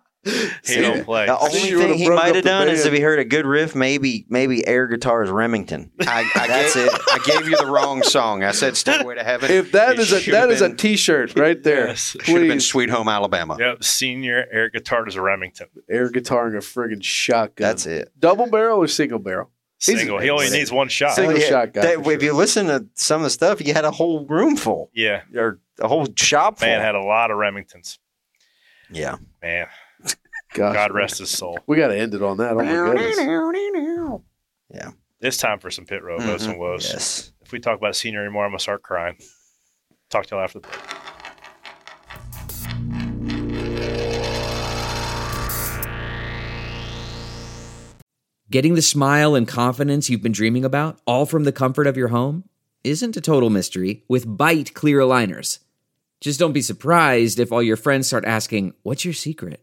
S5: <laughs> <laughs>
S3: He don't play.
S4: The
S6: think
S4: only
S6: you would've
S4: thing he
S6: broke
S4: might
S6: up
S4: have
S6: the
S4: done is
S6: band.
S4: if he heard a good riff, maybe maybe air guitars Remington.
S5: I, I
S4: That's
S5: gave,
S4: it.
S5: I gave you the wrong song. I said Stairway to Heaven.
S6: If that
S5: It
S6: is a
S5: should
S6: that
S5: have
S6: is a
S5: been-
S6: T-shirt right there.
S3: Yes.
S5: Should have been
S6: Please,
S5: Sweet Home Alabama.
S3: Yep, Senior air guitar is a Remington.
S6: air guitar and a friggin' shotgun.
S4: That's it.
S6: Double barrel or single barrel? He's-
S3: Single. He only needs one shot.
S6: Single shot guy.
S4: That-
S6: for
S4: if
S6: sure.
S4: you listen to some of the stuff, you had a whole room full
S3: Yeah,
S4: or a whole shop full.
S3: man had a lot of Remingtons.
S4: yeah.
S3: Man,
S6: Gosh,
S3: God rest his soul.
S6: We got to end it on that. Oh my goodness. Yeah.
S3: It's time for some pit road
S5: Mhm.
S3: mm and woes.
S4: Yes.
S3: If we talk about Senior anymore, I'm gonna start crying. Talk to y'all after the break.
S7: Getting the smile and confidence you've been dreaming about, all from the comfort of your home, isn't a total mystery with Byte clear aligners. Just don't be surprised if all your friends start asking, What's your secret?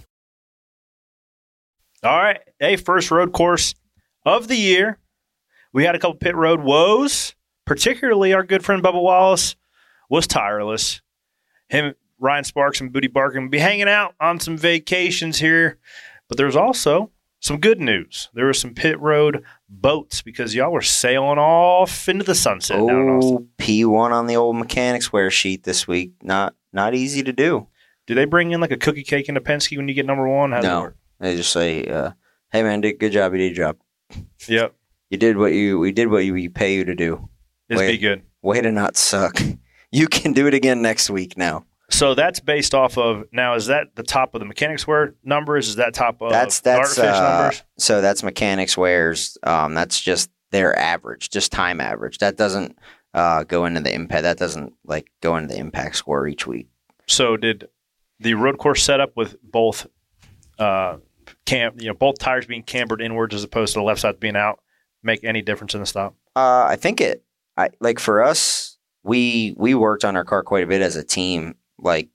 S3: All right. Hey, first road course of the year. We had a couple pit road woes, particularly our good friend Bubba Wallace was tireless. Him, Ryan Sparks, and Booty Barkin will be hanging out on some vacations here. But there's also some good news. There were some pit road boats because y'all were sailing off into the sunset in.
S4: Oh, P1 on the old Mechanix Wear sheet this week. Not not easy to do.
S3: Do they bring in like a cookie cake into Penske when you get number one? How's
S4: No. They just say, uh, "Hey man, did good job. You did your job.
S3: Yep.
S4: You did what you we did what you, we pay you to do.
S3: It's
S4: Wait.
S3: be good.
S4: Way to not suck. <laughs> You can do it again next week now.
S3: So that's based off of now. Is that the top of the Mechanix Wear numbers? Is that top of
S4: that's that's uh,
S3: numbers?
S4: so that's mechanics wears. Um, that's just their average, just time average. That doesn't uh, go into the impact. That doesn't like go into the impact score each week.
S3: So did the road course setup with both uh, cam, you know, both tires being cambered inwards as opposed to the left side being out make any difference in the stop?
S4: Uh, I think it. I like for us, we we worked on our car quite a bit as a team, like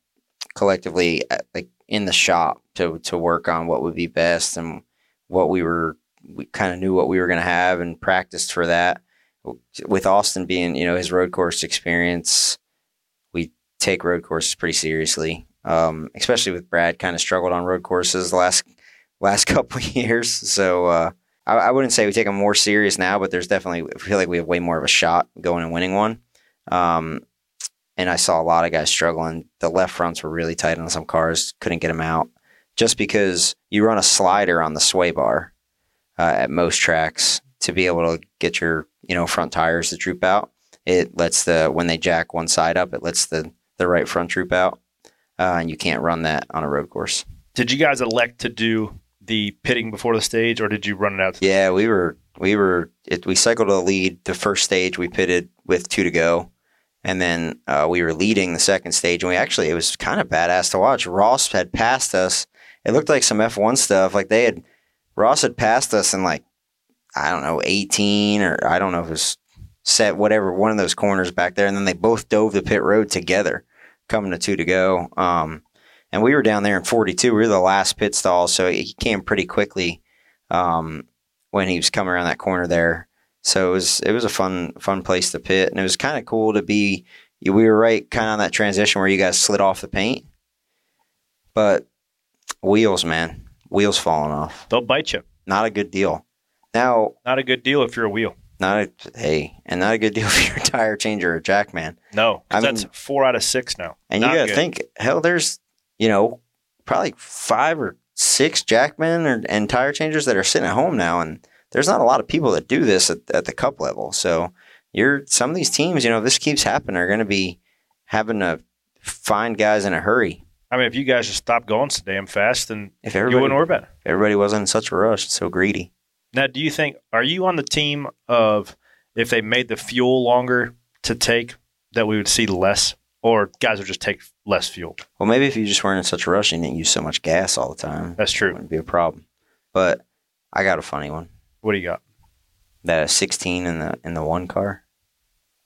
S4: collectively, uh, like in the shop to to work on what would be best and what we were. We kind of knew what we were going to have and practiced for that. With Austin being, you know, his road course experience, we take road courses pretty seriously. Um, especially with Brad, kind of struggled on road courses the last last <laughs> couple years. So uh, I, I wouldn't say we take them more serious now, but there's definitely I feel like we have way more of a shot going and winning one. Um, and I saw a lot of guys struggling. The left fronts were really tight on some cars, couldn't get them out, just because you run a slider on the sway bar uh, at most tracks to be able to get your you know front tires to droop out. It lets the when they jack one side up, it lets the the right front droop out, uh, and you can't run that on a road course.
S3: Did you guys elect to do the pitting before the stage, or did you run it out?
S4: Yeah, we were we were it, we cycled the lead. The first stage we pitted with two to go, and then uh, we were leading the second stage. And we actually it was kind of badass to watch. Ross had passed us. It looked like some F one stuff. Like they had Ross had passed us in like I don't know eighteen or I don't know if it was set whatever one of those corners back there, and then they both dove the pit road together, coming to two to go. Um, and we were down there in 42. We were the last pit stall, so he came pretty quickly um, when he was coming around that corner there. So it was it was a fun fun place to pit, and it was kind of cool to be. We were right kind of on that transition where you guys slid off the paint, but wheels, man, wheels falling off.
S3: They'll bite you.
S4: Not a good deal. Now,
S3: Not a good deal if you're a wheel.
S4: not a hey, and not a good deal <laughs> if you're a tire changer or a jack man.
S3: No,
S4: I
S3: that's
S4: mean-
S3: four out of six now.
S4: And
S3: Not
S4: you got to think, hell, there's, you know, probably five or six jackmen or, and tire changers that are sitting at home now. And there's not a lot of people that do this at, at the cup level. So you're, some of these teams, you know, if this keeps happening, are going to be having to find guys in a hurry.
S3: I mean, if you guys just stop going so damn fast, then
S4: If
S3: you wouldn't worry about it.
S4: if everybody wasn't in such a rush, so greedy.
S3: Now, do you think are you on the team of if they made the fuel longer to take that we would see less, or guys would just take less fuel?
S4: Well, maybe if you just weren't in such a rush and didn't use so much gas all the time,
S3: That's
S4: it
S3: true.
S4: wouldn't be a problem. But I got a funny one.
S3: What do you got?
S4: That 16 in the in the one car.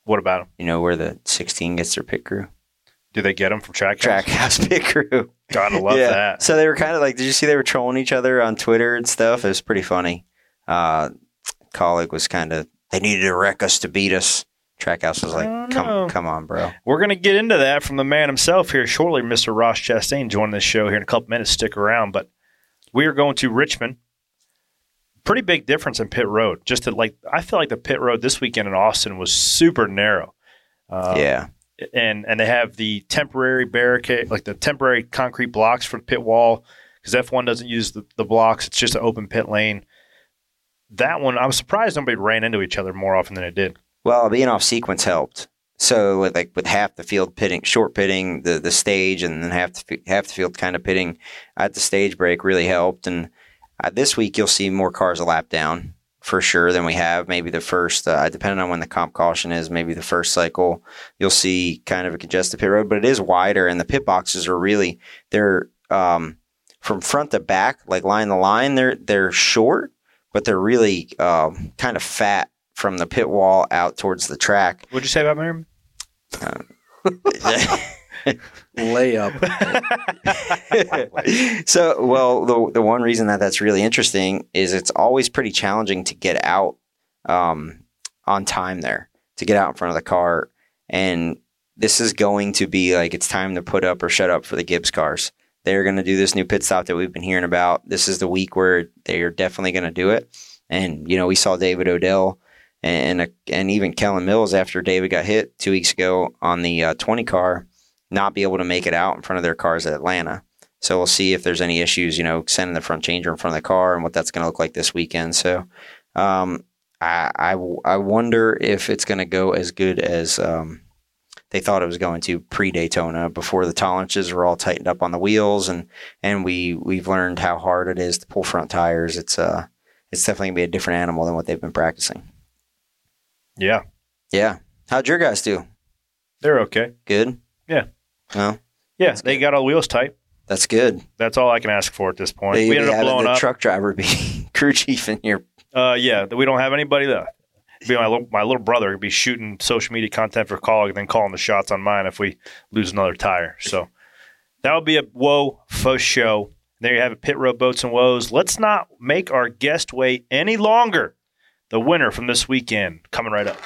S3: What about them?
S4: You know where the 16 gets their pit crew?
S3: Do they get them from track?
S4: Trackhouse pit crew. <laughs>
S3: Gotta love that.
S4: So they were kind of like, did you see they were trolling each other on Twitter and stuff? It was pretty funny. Uh, Kaulig was kind of they needed to wreck us to beat us. Trackhouse was
S3: I
S4: like, come, come on, bro.
S3: We're going to get into that from the man himself here shortly, Mr. Ross Chastain, joining this show here in a couple minutes. Stick around. But we are going to Richmond. Pretty big difference in pit road. Just that, like, I feel like the pit road this weekend in Austin was super narrow. Uh,
S4: yeah,
S3: and and they have the temporary barricade, like the temporary concrete blocks for the pit wall, because F1 doesn't use the, the blocks. It's just an open pit lane. That one, I was surprised nobody ran into each other more often than it did.
S4: Well, being off sequence helped. So like with half the field pitting, short pitting the the stage, and then half the half the field kind of pitting at the stage break really helped. And uh, this week you'll see more cars a lap down for sure than we have. Maybe the first, uh, depending on when the comp caution is, maybe the first cycle you'll see kind of a congested pit road, but it is wider, and the pit boxes are really they're um, from front to back, like line to line. They're they're short, but they're really um, kind of fat from the pit wall out towards the track.
S3: What'd you say about Merriman? <laughs>
S6: Layup. <laughs>
S4: so, well, the the one reason that that's really interesting is it's always pretty challenging to get out um, on time there, to get out in front of the car, and this is going to be like it's time to put up or shut up for the Gibbs cars. They're going to do this new pit stop that we've been hearing about. This is the week where they are definitely going to do it. And you know, we saw David Odell and and even Kellen Mills after David got hit two weeks ago on the uh, 20 car, not be able to make it out in front of their cars at Atlanta. So we'll see if there's any issues, you know, sending the front changer in front of the car and what that's going to look like this weekend. So um, I, I I wonder if it's going to go as good as um, they thought it was going to pre Daytona before the tolerances were all tightened up on the wheels and and we we've learned how hard it is to pull front tires. It's uh it's definitely gonna be a different animal than what they've been practicing.
S3: Yeah,
S4: Yeah. How'd your guys do?
S3: they're okay.
S4: Good.
S3: Yeah.
S4: No,
S3: Yeah, they got all the wheels tight.
S4: that's good.
S3: That's all I can ask for at this point.
S4: They,
S3: we ended up blowing
S4: the
S3: up.
S4: truck driver be <laughs> crew chief in your.
S3: Uh, yeah, we don't have anybody left. Be my little, my little brother would be shooting social media content for Cog and then calling the shots on mine if we lose another tire. So that would be a whoa faux show. There you have it, pit road boats and woes. Let's not make our guest wait any longer. The winner from this weekend coming right up.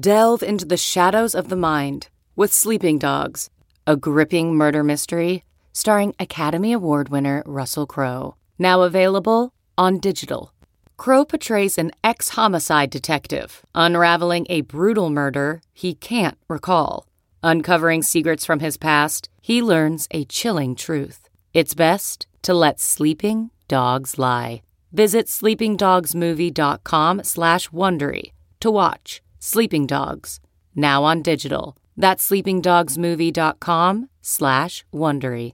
S8: Delve into the shadows of the mind with Sleeping Dogs, a gripping murder mystery starring Academy Award winner Russell Crowe. Now available on digital. Crowe portrays an ex homicide detective unraveling a brutal murder he can't recall. Uncovering secrets from his past, he learns a chilling truth. It's best to let sleeping dogs lie. Visit sleepingdogsmovie.com slash Wondery to watch Sleeping Dogs, now on digital. That's sleepingdogsmovie.com slash Wondery.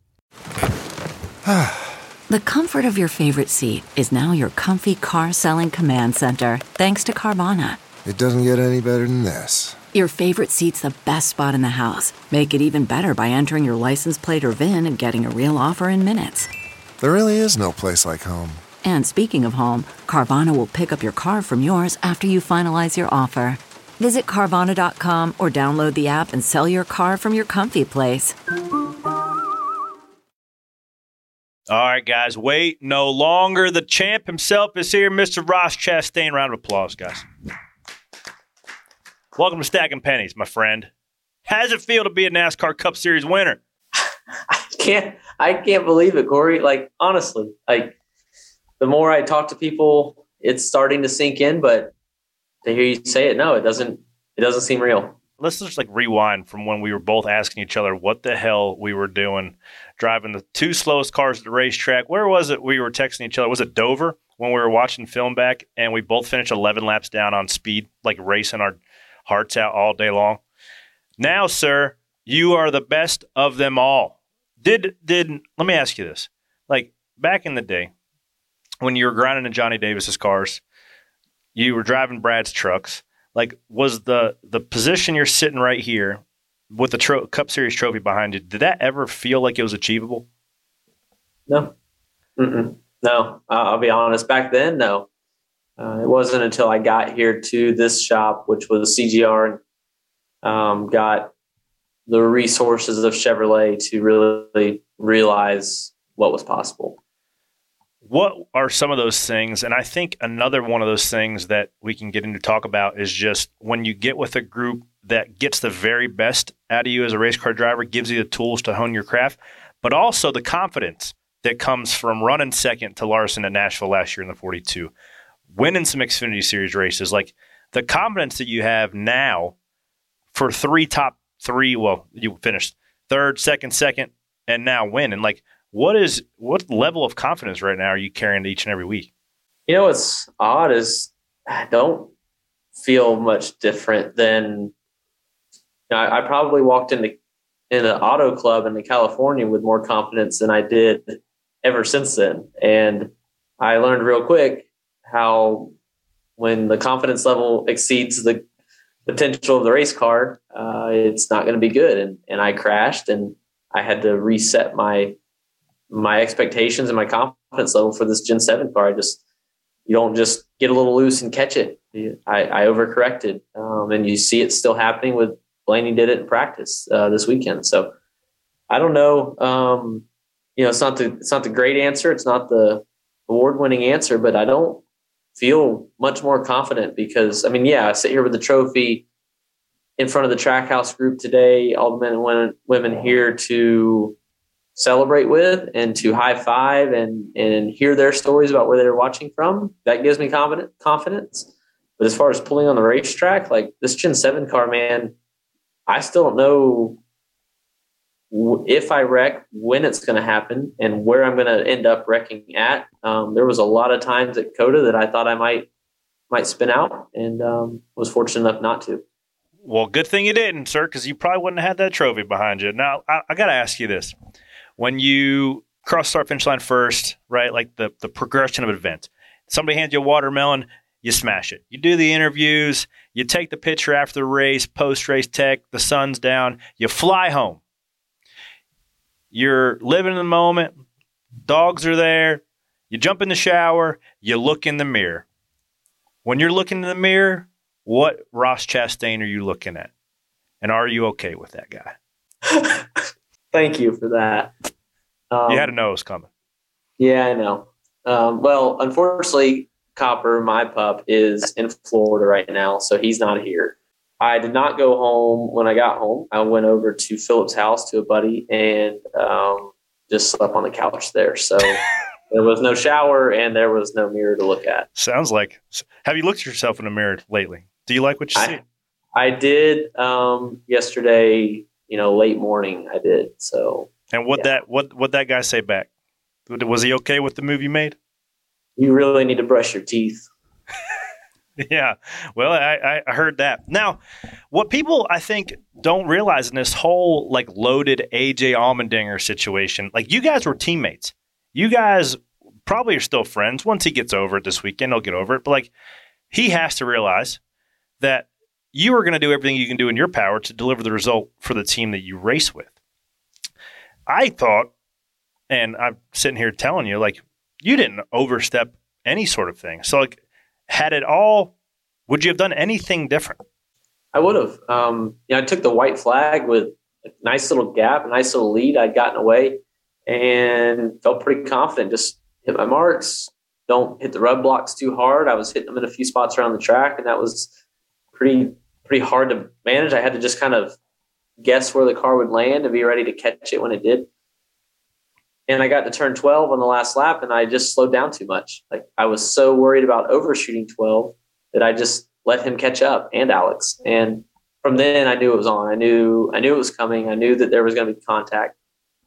S8: <sighs>
S9: The comfort of your favorite seat is now your comfy car selling command center, thanks to Carvana.
S10: It doesn't get any better than this.
S9: Your favorite seat's the best spot in the house. Make it even better by entering your license plate or VIN and getting a real offer in minutes.
S10: There really is no place like home.
S9: And speaking of home, Carvana will pick up your car from yours after you finalize your offer. Visit Carvana.com or download the app and sell your car from your comfy place.
S3: All right, guys, wait no longer. The champ himself is here, Mr. Ross Chastain. Round of applause, guys. Welcome to Stacking Pennies, my friend. How does it feel to be a NASCAR Cup Series winner? <laughs>
S11: I can't I can't believe it, Corey. Like honestly, like the more I talk to people, it's starting to sink in. But to hear you say it, no, it doesn't. It doesn't seem real.
S3: Let's just like rewind from when we were both asking each other what the hell we were doing, driving the two slowest cars at the racetrack. Where was it? We were texting each other. Was it Dover when we were watching film back and we both finished 11 laps down on speed, like racing our hearts out all day long? Now, sir, you are the best of them all. Did did let me ask you this? Like back in the day, when you were grinding in Johnny Davis's cars, you were driving Brad's trucks. Like, was the the position you're sitting right here with the tro- Cup Series trophy behind you? Did that ever feel like it was achievable?
S11: No, Mm-mm. no. Uh, I'll be honest. Back then, no. Uh, it wasn't until I got here to this shop, which was CGR, um, got the resources of Chevrolet to really realize what was possible.
S3: What are some of those things? And I think another one of those things that we can get into talk about is just when you get with a group that gets the very best out of you as a race car driver, gives you the tools to hone your craft, but also the confidence that comes from running second to Larson at Nashville last year in the 42, winning some Xfinity Series races. Like the confidence that you have now for three top three, well, you finished third, second, second, and now win. And like, what is what level of confidence right now are you carrying each and every week?
S11: You know what's odd is I don't feel much different than you know, I, I probably walked into in an auto club in California with more confidence than I did ever since then. And I learned real quick how when the confidence level exceeds the potential of the race car, uh, it's not going to be good. And and I crashed, and I had to reset my my expectations and my confidence level for this Gen Seven car. I just you don't just get a little loose and catch it. I, I overcorrected, um, and you see it still happening with Blaney did it in practice uh, this weekend. So I don't know. Um, you know, it's not the it's not the great answer. It's not the award winning answer, but I don't feel much more confident because I mean, yeah, I sit here with the trophy in front of the Trackhouse group today, all the men and women, women here to celebrate with and to high five and and hear their stories about where they're watching from. That gives me confident confidence. But as far as pulling on the racetrack, like this Gen Seven car, man, I still don't know if I wreck, when it's going to happen, and where I'm going to end up wrecking at. Um, there was a lot of times at COTA that I thought I might might spin out, and um, was fortunate enough not to.
S3: Well, good thing you didn't, sir, because you probably wouldn't have had that trophy behind you. Now, I, I got to ask you this: when you cross start finish line first, right? Like the the progression of events. Somebody hands you a watermelon, you smash it. You do the interviews, you take the picture after the race, post race tech, the sun's down, you fly home you're living in the moment. Dogs are there. You jump in the shower. You look in the mirror. When you're looking in the mirror, what Ross Chastain are you looking at? And are you okay with that guy? <laughs>
S11: Thank you for that.
S3: Um, you had to know it was coming.
S11: Yeah, I know. Um, well, unfortunately, Copper, my pup, is in Florida right now, so he's not here. I did not go home when I got home. I went over to Philip's house to a buddy and um, just slept on the couch there. So <laughs> there was no shower and there was no mirror to look at.
S3: Sounds like. Have you looked at yourself in the mirror lately? Do you like what you
S11: I,
S3: see?
S11: I did um, yesterday. You know, late morning. I did. So.
S3: And what yeah. that what what that guy say back? Was he okay with the move you made?
S11: You really need to brush your teeth. <laughs>
S3: Yeah. Well, I, I heard that. Now, what people I think don't realize in this whole like loaded AJ Allmendinger situation, like you guys were teammates. You guys probably are still friends. Once he gets over it this weekend, he'll get over it. But like he has to realize that you are going to do everything you can do in your power to deliver the result for the team that you race with. I thought, and I'm sitting here telling you, like, you didn't overstep any sort of thing. So like had it all, would you have done anything different?
S11: I would have. Um, you know, I took the white flag with a nice little gap, a nice little lead. I'd gotten away and felt pretty confident. Just hit my marks. Don't hit the rub blocks too hard. I was hitting them in a few spots around the track, and that was pretty pretty hard to manage. I had to just kind of guess where the car would land and be ready to catch it when it did and I got to turn 12 on the last lap and I just slowed down too much. Like I was so worried about overshooting 12 that I just let him catch up and Alex. And from then I knew it was on. I knew I knew it was coming. I knew that there was going to be contact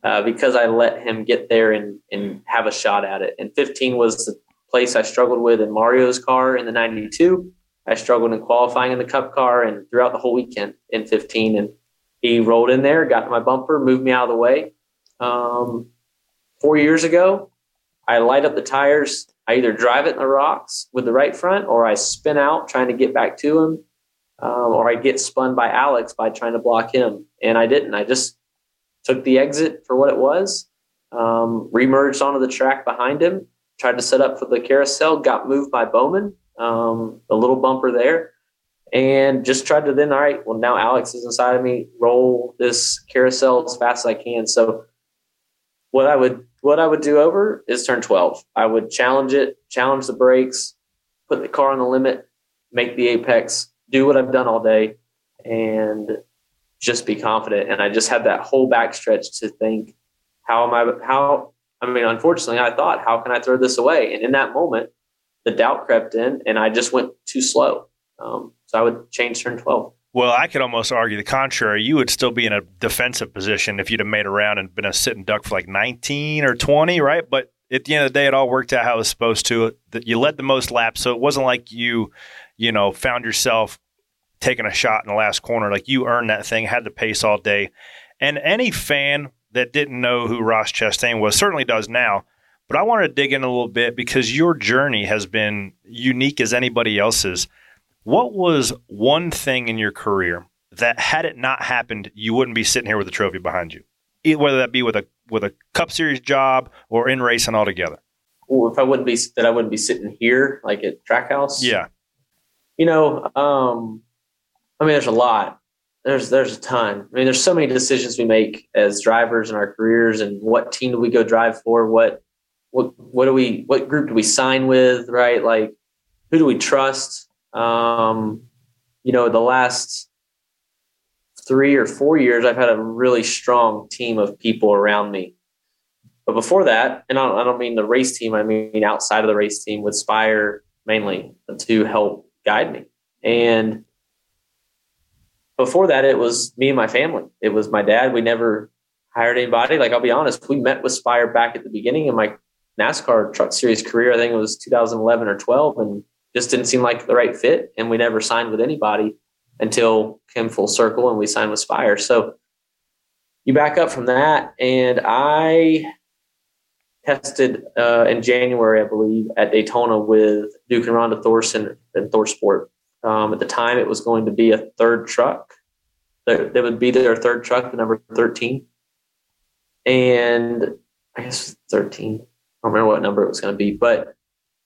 S11: uh, because I let him get there and and have a shot at it. And 15 was the place I struggled with in Mario's car in the 92. I struggled in qualifying in the Cup car and throughout the whole weekend in 15. And he rolled in there, got to my bumper, moved me out of the way. Um, four years ago, I light up the tires. I either drive it in the rocks with the right front or I spin out trying to get back to him. Um, or I get spun by Alex by trying to block him. And I didn't. I just took the exit for what it was, um, remerged onto the track behind him, tried to set up for the carousel, got moved by Bowman, um, a little bumper there, and just tried to then, all right, well, now Alex is inside of me, roll this carousel as fast as I can. So what I would what I would do over is turn 12. I would challenge it, challenge the brakes, put the car on the limit, make the apex, do what I've done all day, and just be confident. And I just had that whole backstretch to think, how am I? How I mean, unfortunately, I thought, how can I throw this away? And in that moment, the doubt crept in, and I just went too slow. Um, so I would change turn 12.
S3: Well, I could almost argue the contrary. You would still be in a defensive position if you'd have made a round and been a sitting duck for like 19 or 20, right? But at the end of the day, it all worked out how it was supposed to. That you led the most laps, so it wasn't like you, you know, found yourself taking a shot in the last corner. Like you earned that thing, had the pace all day. And any fan that didn't know who Ross Chastain was certainly does now. But I wanted to dig in a little bit because your journey has been unique as anybody else's. What was one thing in your career that had it not happened, you wouldn't be sitting here with a trophy behind you? Whether that be with a with a Cup Series job or in racing altogether.
S11: Or if I wouldn't be that I wouldn't be sitting here like at Trackhouse.
S3: Yeah.
S11: You know, um, I mean, there's a lot. There's there's a ton. I mean, there's so many decisions we make as drivers in our careers, and what team do we go drive for? What what what do we what group do we sign with? Right? Like, who do we trust? Um, you know, the last three or four years, I've had a really strong team of people around me. But before that, and I don't, mean the race team, I mean outside of the race team with Spire mainly to help guide me. And before that, it was me and my family. It was my dad. We never hired anybody. Like, I'll be honest, we met with Spire back at the beginning of my NASCAR Truck Series career. I think it was 2011 or 12, and just didn't seem like the right fit. And we never signed with anybody until came full circle and we signed with Spire. So you back up from that, and I tested uh, in January, I believe, at Daytona with Duke and Rhonda Thorson and Thorsport. Um, at the time, it was going to be a third truck. There would be their third truck, the number 13. And I guess 13. I don't remember what number it was going to be, but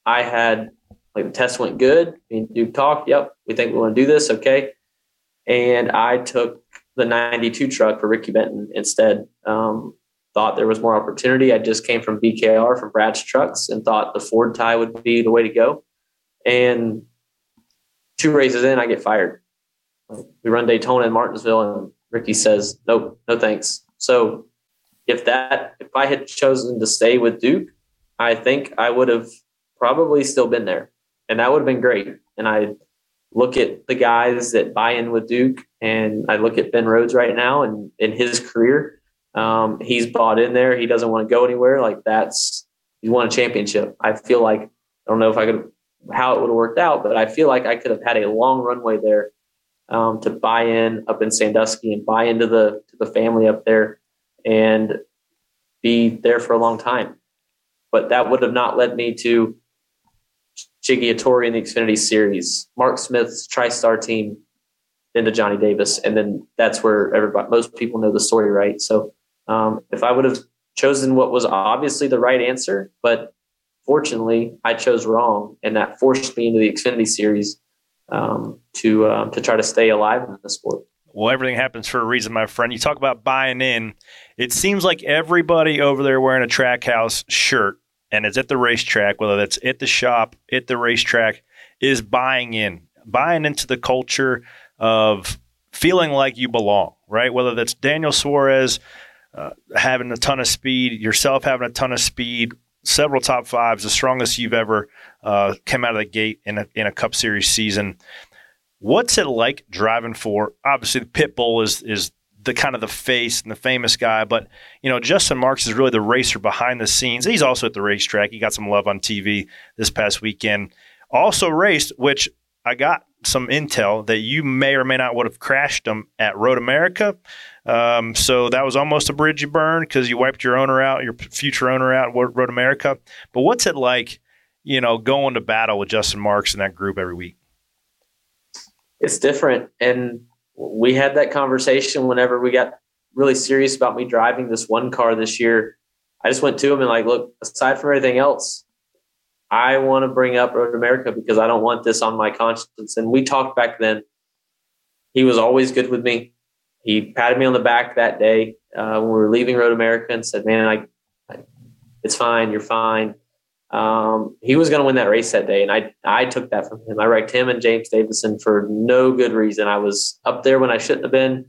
S11: I had like the test went good. And Duke talked. Yep, we think we want to do this. Okay. And I took the 92 truck for Ricky Benton instead. Um, thought there was more opportunity. I just came from BKR from Brad's Trucks and thought the Ford tie would be the way to go. And two races in, I get fired. We run Daytona and Martinsville, and Ricky says, "Nope, no thanks." So, if that if I had chosen to stay with Duke, I think I would have probably still been there, and that would have been great. And I look at the guys that buy in with Duke, and I look at Ben Rhodes right now, and in his career, um, he's bought in there. He doesn't want to go anywhere. Like that's he won a championship. I feel like I don't know if I could how it would have worked out, but I feel like I could have had a long runway there um, to buy in up in Sandusky and buy into the to the family up there and be there for a long time. But that would have not led me to Chiggy Atori in the Xfinity Series, Mark Smith's TriStar team, then to Johnny Davis, and then that's where everybody, most people know the story, right? So um, if I would have chosen what was obviously the right answer, but fortunately I chose wrong, and that forced me into the Xfinity Series um, to um, to try to stay alive in the sport.
S3: Well, everything happens for a reason, my friend. You talk about buying in. It seems like everybody over there wearing a Trackhouse shirt and it's at the racetrack, whether that's at the shop, at the racetrack, is buying in, buying into the culture of feeling like you belong, right? Whether that's Daniel Suarez uh, having a ton of speed, yourself having a ton of speed, several top fives, the strongest you've ever uh, come out of the gate in a, in a Cup Series season. What's it like driving for? Obviously, the pit bull is is the kind of the face and the famous guy, but you know Justin Marks is really the racer behind the scenes. He's also at the racetrack. He got some love on TV this past weekend. Also raced, which I got some intel that you may or may not would have crashed them at Road America. Um, so that was almost a bridge you burned because you wiped your owner out, your future owner out at Road America. But what's it like, you know, going to battle with Justin Marks and that group every week?
S11: It's different, and we had that conversation whenever we got really serious about me driving this one car this year. I just went to him and like, look, aside from everything else, I want to bring up Road America because I don't want this on my conscience. And we talked back then. He was always good with me. He patted me on the back that day uh, when we were leaving Road America and said, "Man, I It's fine. You're fine. Um, he was going to win that race that day, and I I took that from him. I wrecked him and James Davison for no good reason. I was up there when I shouldn't have been,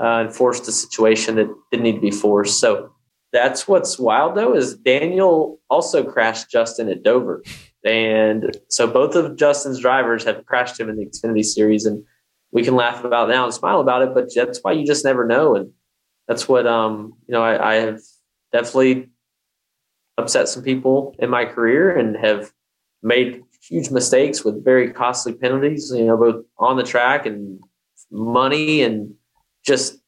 S11: uh, and forced a situation that didn't need to be forced. So that's what's wild though is Daniel also crashed Justin at Dover, and so both of Justin's drivers have crashed him in the Xfinity Series, and we can laugh about now and smile about it, but that's why you just never know, and that's what um you know I, I have definitely upset some people in my career and have made huge mistakes with very costly penalties, you know, both on the track and money and just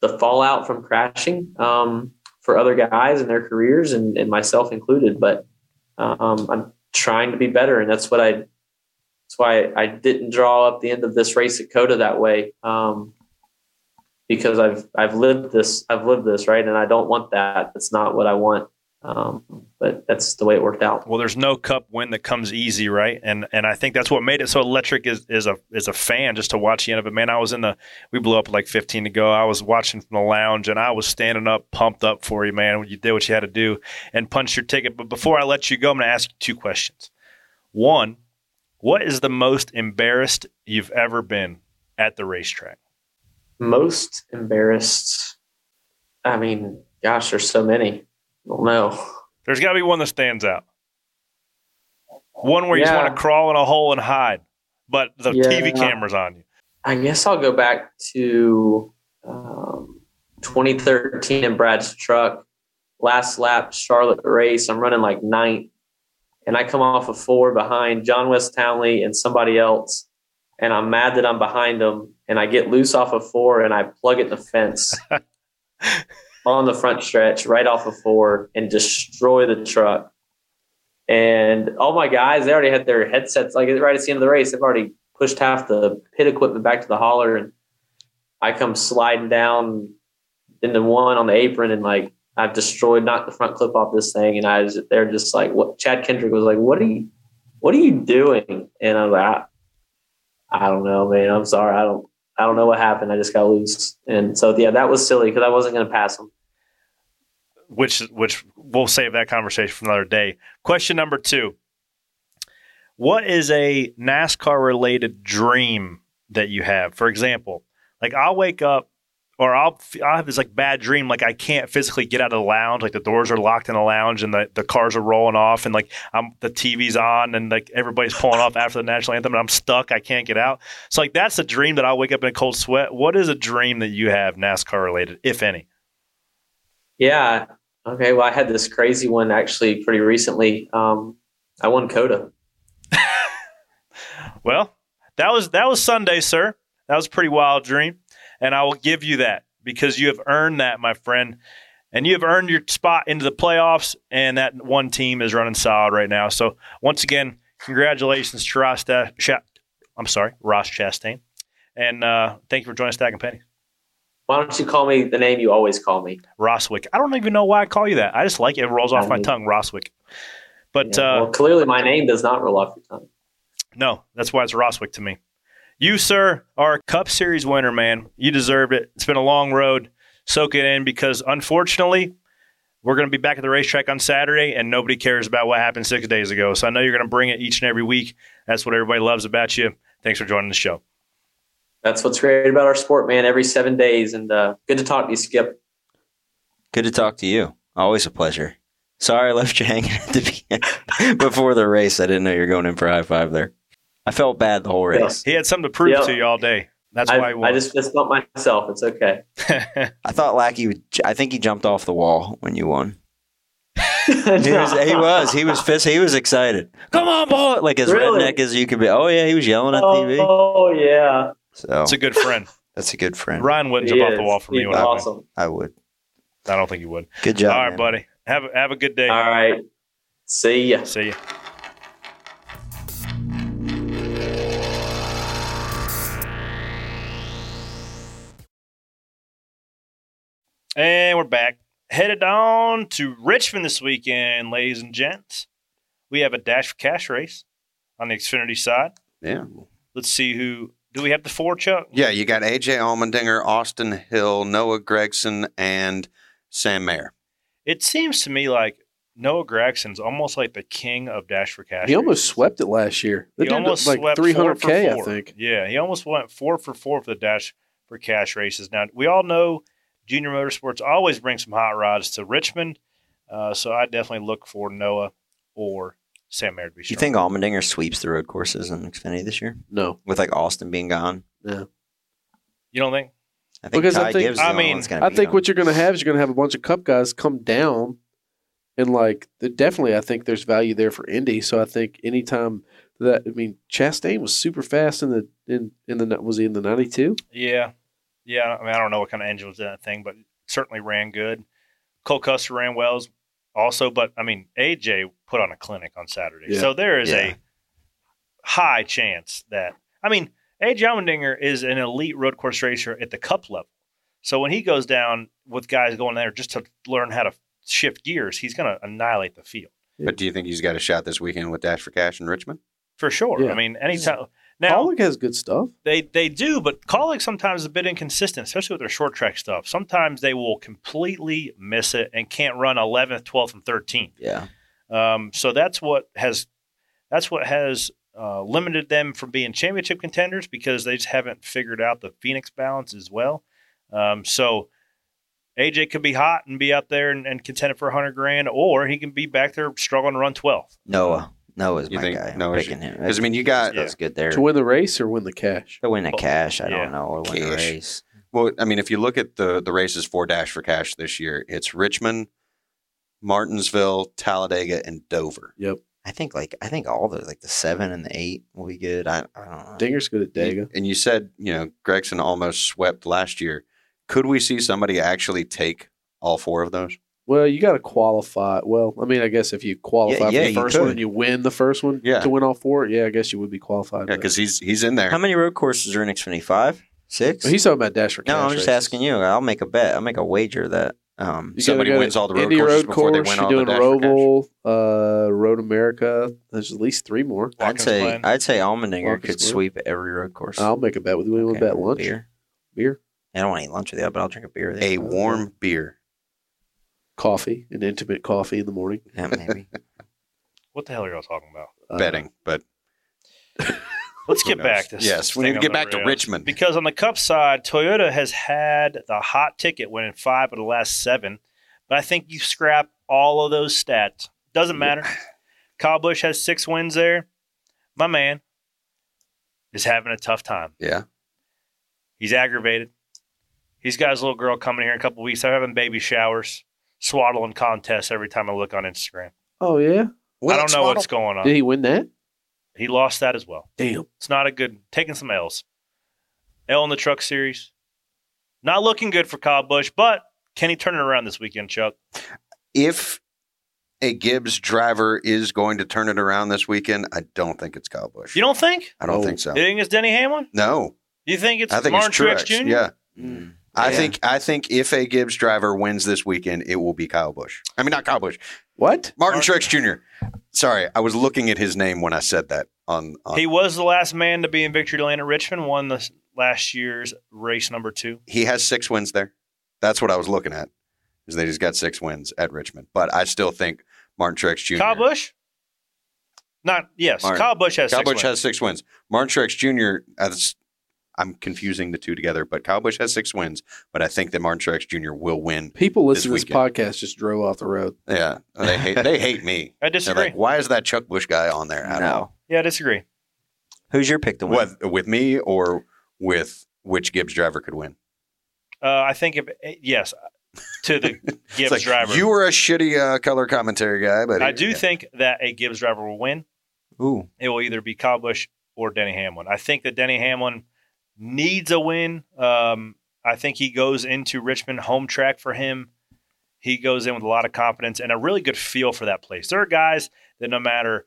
S11: the fallout from crashing um, for other guys and their careers and, and myself included. But um, I'm trying to be better. And that's what I, that's why I didn't draw up the end of this race at COTA that way. Um, because I've, I've lived this, I've lived this, right. And I don't want that. That's not what I want. Um, but that's the way it worked out.
S3: Well, there's no cup win that comes easy, right? And and I think that's what made it so electric is is a is a fan just to watch the end of it. Man, I was in the we blew up like 15 to go. I was watching from the lounge and I was standing up, pumped up for you, man. You did what you had to do and punched your ticket. But before I let you go, I'm going to ask you two questions. One, what is the most embarrassed you've ever been at the racetrack?
S11: Most embarrassed. I mean, gosh, there's so many. Don't know.
S3: There's got to be one that stands out. One where you just want to crawl in a hole and hide, but the
S11: Yeah.
S3: TV camera's on you.
S11: I guess I'll go back to um, 2013 in Brad's truck. Last lap, Charlotte race. I'm running like ninth, and I come off a four behind John Wes Townley and somebody else, and I'm mad that I'm behind them, and I get loose off of four and I plug it in the fence <laughs> on the front stretch, right off of four, and destroy the truck. And all my guys, they already had their headsets like right at the end of the race. They've already pushed half the pit equipment back to the hauler, and I come sliding down into one on the apron, and like I've destroyed, knocked the front clip off this thing, and I was they're just like, what? Chad Kendrick was like, "What are you, what are you doing?" And I was like, I, "I don't know, man. I'm sorry. I don't, I don't know what happened. I just got loose." And so yeah, that was silly because I wasn't going to pass him.
S3: which which we'll save that conversation for another day. Question number two: What is a NASCAR related dream that you have? For example, like I'll wake up or I'll I will have this like bad dream, like I can't physically get out of the lounge, like the doors are locked in the lounge and the, the cars are rolling off and like I'm the TV's on and like everybody's pulling off after the national anthem and I'm stuck, I can't get out. So like that's a dream that I'll wake up in a cold sweat. What is a dream that you have NASCAR related, if any?
S11: Yeah. Okay. Well, I had this crazy one actually pretty recently. Um, I won COTA. <laughs>
S3: Well, that was that was Sunday, sir. That was a pretty wild dream, and I will give you that because you have earned that, my friend, and you have earned your spot into the playoffs. And that one team is running solid right now. So once again, congratulations to Ross. Cha- I'm sorry, Ross Chastain, and uh, thank you for joining Stack and Penny.
S11: Why don't you call me the name you always call me?
S3: Roswick. I don't even know why I call you that. I just like it. It rolls off my tongue, Roswick. But
S11: Yeah,
S3: uh,
S11: clearly my name does not roll off your tongue.
S3: No, that's why it's Roswick to me. You, sir, are a Cup Series winner, man. You deserved it. It's been a long road. Soak it in because unfortunately, we're going to be back at the racetrack on Saturday and nobody cares about what happened six days ago. So I know you're going to bring it each and every week. That's what everybody loves about you. Thanks for joining the show.
S11: That's what's great about our sport, man. Every seven days, and uh, good to talk to you, Skip.
S4: Good to talk to you. Always a pleasure. Sorry I left you <laughs> hanging at the beginning before the race. I didn't know you were going in for a high five there. I felt bad the whole race.
S3: He had something to prove
S11: Yep.
S3: to you all day. That's
S11: I,
S3: why he won.
S11: I just fist bumped myself. It's okay. <laughs>
S4: I thought Lackey. Would, I think he jumped off the wall when you won. <laughs> He was. He was. He was fist. He was excited. Come on, boy! Like as
S11: Really?
S4: redneck as you could be. Oh yeah, he was yelling at TV.
S11: Oh yeah,
S4: So
S3: It's a good friend.
S4: that's a good friend.
S3: Ryan wouldn't
S11: He
S3: jump off the wall for me
S11: He's
S3: when I win.
S11: awesome.
S4: I would.
S3: I don't think he would.
S4: Good job.
S3: all right,
S4: man.
S3: buddy. Have, a- have a good day.
S11: All right. See ya.
S3: See you. And we're back. Headed on to Richmond this weekend, ladies and gents. We have a Dash for Cash race on the Xfinity side.
S5: Yeah.
S3: Let's see who. Do we have the four, Chuck?
S5: Yeah, you got AJ Allmendinger, Austin Hill, Noah Gragson, and Sam Mayer.
S3: It seems to me like Noah Gragson's almost like the king of Dash for Cash.
S6: He almost swept it last year. They
S3: He almost
S6: like
S3: swept
S6: 300k,
S3: four for
S6: I think.
S3: Yeah, he almost went four for four for the Dash for Cash races. Now we all know Junior Motorsports always brings some hot rods to Richmond, uh, so I definitely look for Noah or Sam Mayer to be
S4: Do
S3: strong.
S4: you think Allmendinger sweeps the road courses in Xfinity this year?
S6: No,
S4: With like Austin being gone?
S6: no.
S3: you don't think?
S4: I think
S6: Because I think-
S4: Gibbs
S3: I mean,
S4: gonna
S6: I think
S4: him.
S6: what you're going to have is you're going to have a bunch of Cup guys come down, and like definitely, I think there's value there for Indy. So I think anytime that I mean, Chastain was super fast in the in in the was he in the 92?
S3: Yeah, yeah. I mean, I don't know what kind of engine was in that thing, but certainly ran good. Cole Custer ran well also, but I mean, AJ put on a clinic on Saturday,
S6: Yeah.
S3: so there is
S4: Yeah.
S3: a high chance that I mean, AJ Allmendinger is an elite road course racer at the Cup level. So when he goes down with guys going there just to learn how to shift gears, he's going to annihilate the field
S5: But do you think he's got a shot this weekend with Dash for Cash in Richmond?
S3: for sure.
S6: Yeah.
S3: I mean, anytime now.
S6: Pollock has good stuff.
S3: They they do, but Kaulig's sometimes is a bit inconsistent, especially with their short track stuff. Sometimes they will completely miss it and can't run 11th, 12th, and 13th.
S4: Yeah.
S3: Um, so that's what has that's what has uh, limited them from being championship contenders because they just haven't figured out the Phoenix balance as well. Um, so AJ could be hot and be out there and, and contend for 100 grand, or he can be back there struggling to run 12.
S4: Noah. Noah's
S5: You
S4: my
S5: think
S4: guy. I'm
S5: Noah's-
S4: picking him.
S5: 'cause, I mean, you got-
S4: that's good there.
S6: To win the race or win the cash?
S4: To win the cash, I
S3: Yeah.
S4: don't know, or win the
S5: Cash.
S4: race.
S5: Well, I mean, if you look at the the races for Dash for Cash this year, it's Richmond, Martinsville, Talladega, and Dover.
S6: Yep.
S4: I think like I think all the like the seven and the eight will be good. I, I don't know.
S6: Dinger's good at Dega.
S5: And you said, you know, Gragson almost swept last year. Could we see somebody actually take all four of those?
S6: Well, you got to qualify. Well, I mean, I guess if you qualify
S4: Yeah, yeah,
S6: for the
S4: you
S6: first one
S4: could.
S6: and you win the first one
S5: Yeah.
S6: to win all four, yeah, I guess you would be qualified.
S5: Yeah,
S6: but-
S5: because he's he's in there.
S4: How many road courses are in Xfinity? Five, six?
S6: But he's talking about Dash for
S4: no,
S6: cash
S4: I'm just
S6: races.
S4: asking you. I'll make a bet. I'll make a wager that um,
S6: You
S5: Somebody
S6: gotta go
S5: wins all the road
S6: Indy
S5: courses
S6: road
S5: before they
S6: course,
S5: win
S6: you're
S5: all the
S6: doing
S5: Dash for Cash.
S6: Roval, uh, Road America. There's at least three more.
S4: I'd
S3: Watkins
S4: say
S3: Glen.
S4: I'd say Allmendinger
S6: Watkins
S4: could
S6: Glen.
S4: sweep every road course.
S6: I'll make a bet with you. We want to
S4: Okay,
S6: bet lunch.
S4: beer.
S6: Beer,
S4: I don't want to eat lunch with you, but I'll drink a beer. With
S5: A
S4: you.
S5: warm beer.
S6: Coffee, an intimate coffee in the morning. <laughs>
S4: Yeah, maybe.
S3: What the hell are y'all talking about?
S6: Uh,
S5: betting, but <laughs>
S3: Let's get back to
S5: Yes, we need to get back to. Richmond.
S3: because on the Cup side, Toyota has had the hot ticket, winning five of the last seven. But I think you scrap all of those stats. Doesn't matter. Kyle Busch has six wins there. My man is having a tough time.
S5: yeah,
S3: He's aggravated. He's got his little girl coming here in a couple weeks. They're having baby showers, swaddling contests every time I look on Instagram.
S6: Oh yeah,
S3: I don't know what's going on.
S6: did he win that?
S3: He lost that as well.
S6: Damn.
S3: It's not a good taking some L's. L in the truck series. Not looking good for Kyle Busch, but can he turn it around this weekend, Chuck?
S5: If a Gibbs driver is going to turn it around this weekend, I don't think it's Kyle Busch.
S3: You don't think?
S5: I don't
S6: Oh.
S5: think so.
S3: You think it's Denny Hamlin?
S5: No,
S3: You think it's
S5: I think
S3: Martin
S5: it's
S3: Truex
S5: Truex.
S3: Jr.?
S5: Yeah.
S4: Mm.
S5: I
S4: Yeah.
S5: think I think if a Gibbs driver wins this weekend, it will be Kyle Busch. I mean, not Kyle Busch,
S6: What?
S5: Martin
S3: Martin-
S5: Truex Jr. Sorry, I was looking at his name when I said that. On, on
S3: He was the last man to be in victory lane at Richmond, won the last year's race number two.
S5: he has six wins there. That's what I was looking at. Is that he's got six wins at Richmond, but I still think Martin Truex Jr.
S3: Kyle Busch? Not, yes.
S5: Martin-
S3: Kyle Busch has
S5: Kyle
S3: six
S5: Busch
S3: wins.
S5: has six wins. Martin Truex Jr. As uh, I'm confusing the two together, but Kyle Busch has six wins. But I think that Martin Truex Jr. will win.
S6: People listen to
S5: This
S6: this
S5: weekend.
S6: podcast just drove off the road.
S5: Yeah, they hate they hate me. <laughs>
S3: I
S5: They're
S3: disagree.
S5: like, why is that Chuck Bush guy on there at all?
S4: No.
S3: yeah, I disagree.
S4: Who's your pick to win?
S5: What with me or with which Gibbs driver could win?
S3: Uh, I think if yes, to the <laughs>
S5: It's
S3: Gibbs
S5: like,
S3: driver.
S5: You were a shitty uh, color commentary guy, but
S3: I do
S5: yeah.
S3: think that a Gibbs driver will win.
S4: Ooh.
S3: It will either be Kyle Busch or Denny Hamlin. I think that Denny Hamlin needs a win. Um, I think he goes into Richmond home track for him. He goes in with a lot of confidence and a really good feel for that place. There are guys that no matter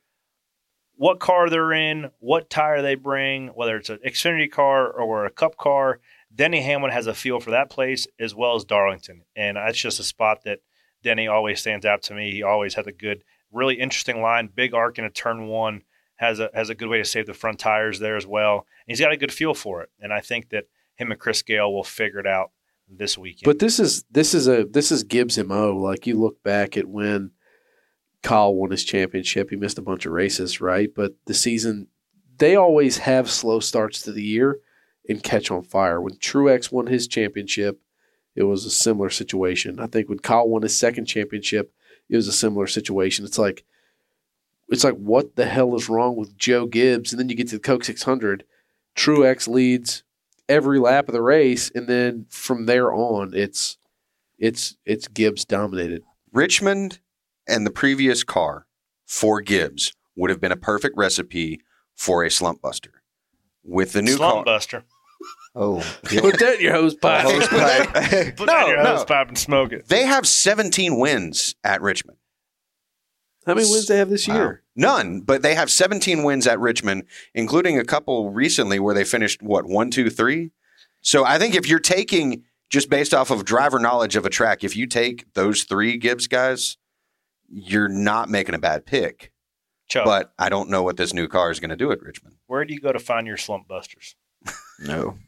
S3: what car they're in, what tire they bring, whether it's an Xfinity car or a Cup car, Denny Hamlin has a feel for that place as well as Darlington. And that's just a spot that Denny always stands out to me. He always has a good, really interesting line, big arc in a turn one, has a has a good way to save the front tires there as well. And he's got a good feel for it. And I think that him and Chris Gayle will figure it out this weekend.
S6: But this is this is a this is Gibbs mo. Like you look back at when Kyle won his championship. He missed a bunch of races, right? But the season, they always have slow starts to the year and catch on fire. When Truex won his championship, it was a similar situation. I think when Kyle won his second championship, it was a similar situation. It's like, it's like what the hell is wrong with Joe Gibbs? And then you get to the Coke 600, Truex leads every lap of the race, and then from there on, it's it's it's Gibbs dominated.
S5: Richmond and the previous car for Gibbs would have been a perfect recipe for a slump buster. With the new
S3: Slump
S5: car,
S3: buster. <laughs>
S4: Oh,
S6: Put that in your hose pipe.
S4: hose pipe.
S3: Put
S5: No,
S3: that in your
S5: no.
S3: hose pipe and smoke it.
S5: they have 17 wins at Richmond.
S6: How many wins they have this
S5: Wow.
S6: year?
S5: None, but they have 17 wins at Richmond, including a couple recently where they finished what one, two, three. So I think if you're taking just based off of driver knowledge of a track, if you take those three Gibbs guys, you're not making a bad pick.
S3: Chuck,
S5: But I don't know what this new car is going to do at Richmond.
S3: where do you go to find your slump busters?
S4: no.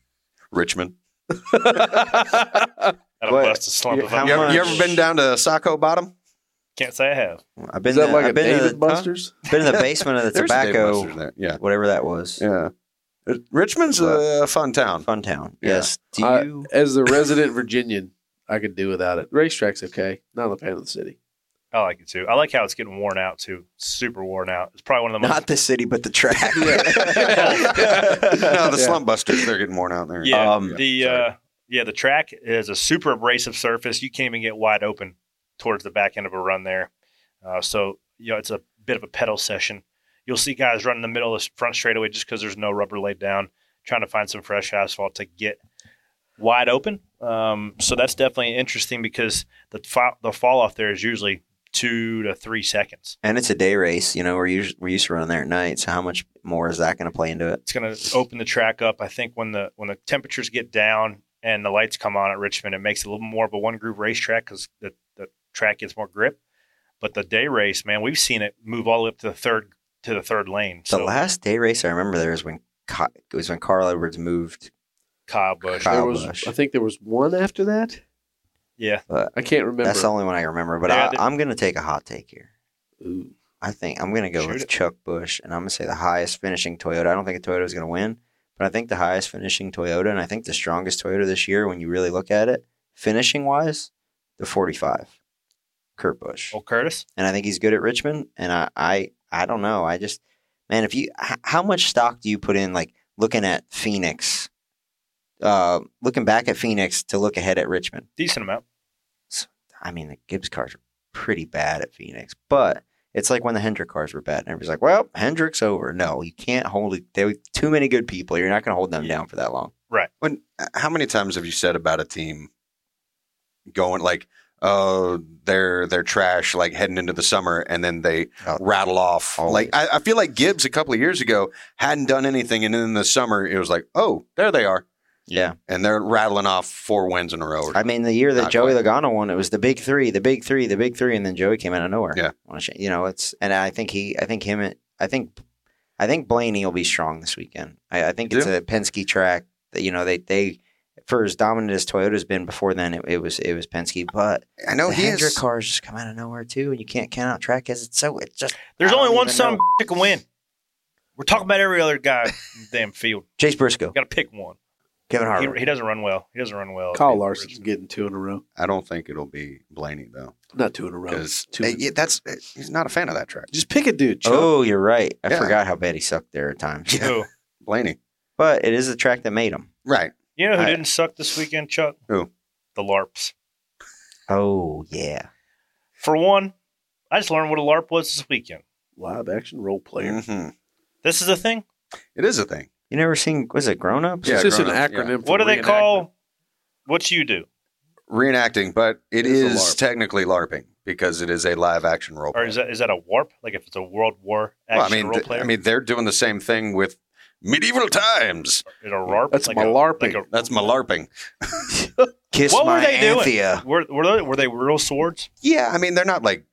S5: Richmond. <laughs>
S3: That'll
S4: What?
S3: bust a slump
S4: You-
S3: if I'm
S5: You ever, you ever been down to Shockoe Bottom?
S3: Can't say I have.
S4: I've been
S6: Is that
S4: to-
S6: like
S4: I've
S6: a
S4: been to
S6: David
S4: the,
S6: Buster's?
S4: been in the basement of the <laughs>
S5: There's a Dave
S4: tobacco,
S5: there. Yeah,
S4: whatever that was.
S5: yeah. Uh, Richmond's a fun town.
S4: Fun town.
S5: Yeah.
S4: Yes. Do
S6: I-
S4: you?
S6: as the resident <laughs> Virginian, I could do without it. Racetrack's okay. Not a fan of the city.
S3: I like it too. I like how it's getting worn out too. Super worn out. It's probably one of the most.
S4: Not the city, but the track. <laughs>
S5: no, the
S6: Yeah.
S5: slump busters, they're getting worn out there.
S3: yeah,
S4: Um,
S3: the uh, yeah the track is a super abrasive surface. You can't even get wide open towards the back end of a run there. Uh, so you know it's a bit of a pedal session. You'll see guys running the middle of the front straightaway just because there's no rubber laid down, trying to find some fresh asphalt to get wide open. Um, so that's definitely interesting because the fa- the fall off there is usually two to three seconds.
S4: and it's a day race. You know, we're used, we're used to running there at night. So how much more is that going to play into it?
S3: It's going to open the track up. I think when the when the temperatures get down and the lights come on at Richmond, it makes it a little more of a one groove racetrack because the, the track gets more grip. But the day race, man, we've seen it move all the way up to the third to the third lane.
S4: The last day race I remember there was when it was when Carl Edwards moved.
S3: Kyle Busch,
S4: Kyle
S6: there was,
S4: Busch.
S6: I think there was one after that.
S3: yeah,
S6: I can't remember.
S4: That's the only one I remember. But
S3: Yeah,
S4: I,
S3: the-
S4: I'm going to take a hot take here.
S6: Ooh.
S4: I think I'm going to go
S3: Shoot
S4: with
S3: it.
S4: Chuck Busch, and I'm going to say the highest finishing Toyota. I don't think a Toyota is going to win, but I think the highest finishing Toyota, and I think the strongest Toyota this year, when you really look at it, finishing wise, the 45, Kurt Busch,
S3: old Curtis.
S4: and I think he's good at Richmond. And I, I, I don't know. I just, man, if you, h- how much stock do you put in, like looking at Phoenix, uh, looking back at Phoenix to look ahead at Richmond?
S3: Decent amount.
S4: I mean, the Gibbs cars are pretty bad at Phoenix, but it's like when the Hendrick cars were bad, and everybody's like, "Well, Hendrick's over." No, you can't hold it. There were too many good people. You're not going to hold them down for that long. Right.
S5: When how many times have you said about a team going like, oh, they're they're trash, like heading into the summer, and then they
S4: Oh,
S5: rattle off.
S4: always.
S5: Like I, I feel like Gibbs a couple of years ago hadn't done anything, and then in the summer it was like, oh, there they are,
S4: Yeah,
S5: and they're rattling off four wins in a row.
S4: I mean, the year that Joey
S5: quite.
S4: Logano won, it was the big three, the big three, the big three, and then Joey came out of nowhere.
S5: Yeah.
S4: On a sh- you know, it's and I think he, I think him, I think, I think Blaney will be strong this weekend. I, I think
S5: You
S4: it's
S5: do?
S4: a Penske track that you know they they. For as dominant as Toyota's been before then, it, it was it was Penske, but
S5: I know
S4: the
S5: he
S4: Hendrick
S5: is.
S4: cars just come out of nowhere too, and you can't count out track as it's so it's just
S3: There's only one
S4: even
S3: son that can win. We're talking about every other guy <laughs> in the damn field.
S4: Chase Briscoe,
S3: Got to pick one.
S4: Kevin
S3: He,
S4: Harvick.
S3: he doesn't run well. He doesn't run well.
S6: Kyle
S3: in
S6: Larson's
S3: Richmond.
S6: getting two in a row.
S5: I don't think it'll be Blaney though,
S6: Not two in a row.
S5: because
S6: Two. in-
S5: that's he's not a fan of that track.
S6: Just pick a dude. Chuck.
S4: oh, you're right. I
S5: Yeah.
S4: forgot how bad he sucked there at times.
S3: Who?
S5: Blaney,
S4: But it is the track that made him.
S5: right?
S3: You know who
S4: I-
S3: didn't suck this weekend, Chuck?
S5: Who?
S3: The LARPs.
S4: Oh yeah.
S3: For one, I just learned what a LARP was this weekend.
S6: Live action role player.
S5: hmm
S3: This is a thing.
S5: It is a thing.
S4: You never seen was it grown ups?
S5: Yeah,
S6: it's just an
S5: grown-ups, yeah.
S6: acronym. For
S3: What do they call what you do?
S5: Reenacting, but it
S6: It is
S5: is
S6: LARP.
S5: technically LARPing because it is a live action role.
S3: Or is that is that a warp? Like if it's a World War action
S5: well, I mean,
S3: role
S5: th-
S3: player?
S5: I mean, they're doing the same thing with medieval times.
S3: is it a LARP?
S6: That's
S3: like
S6: malarping.
S3: A, like
S5: That's malarping. <laughs>
S4: Kiss
S3: What were
S4: my
S3: they doing?
S4: Anthea.
S3: a, were, were, they, were they real swords?
S5: Yeah, I mean, they're not like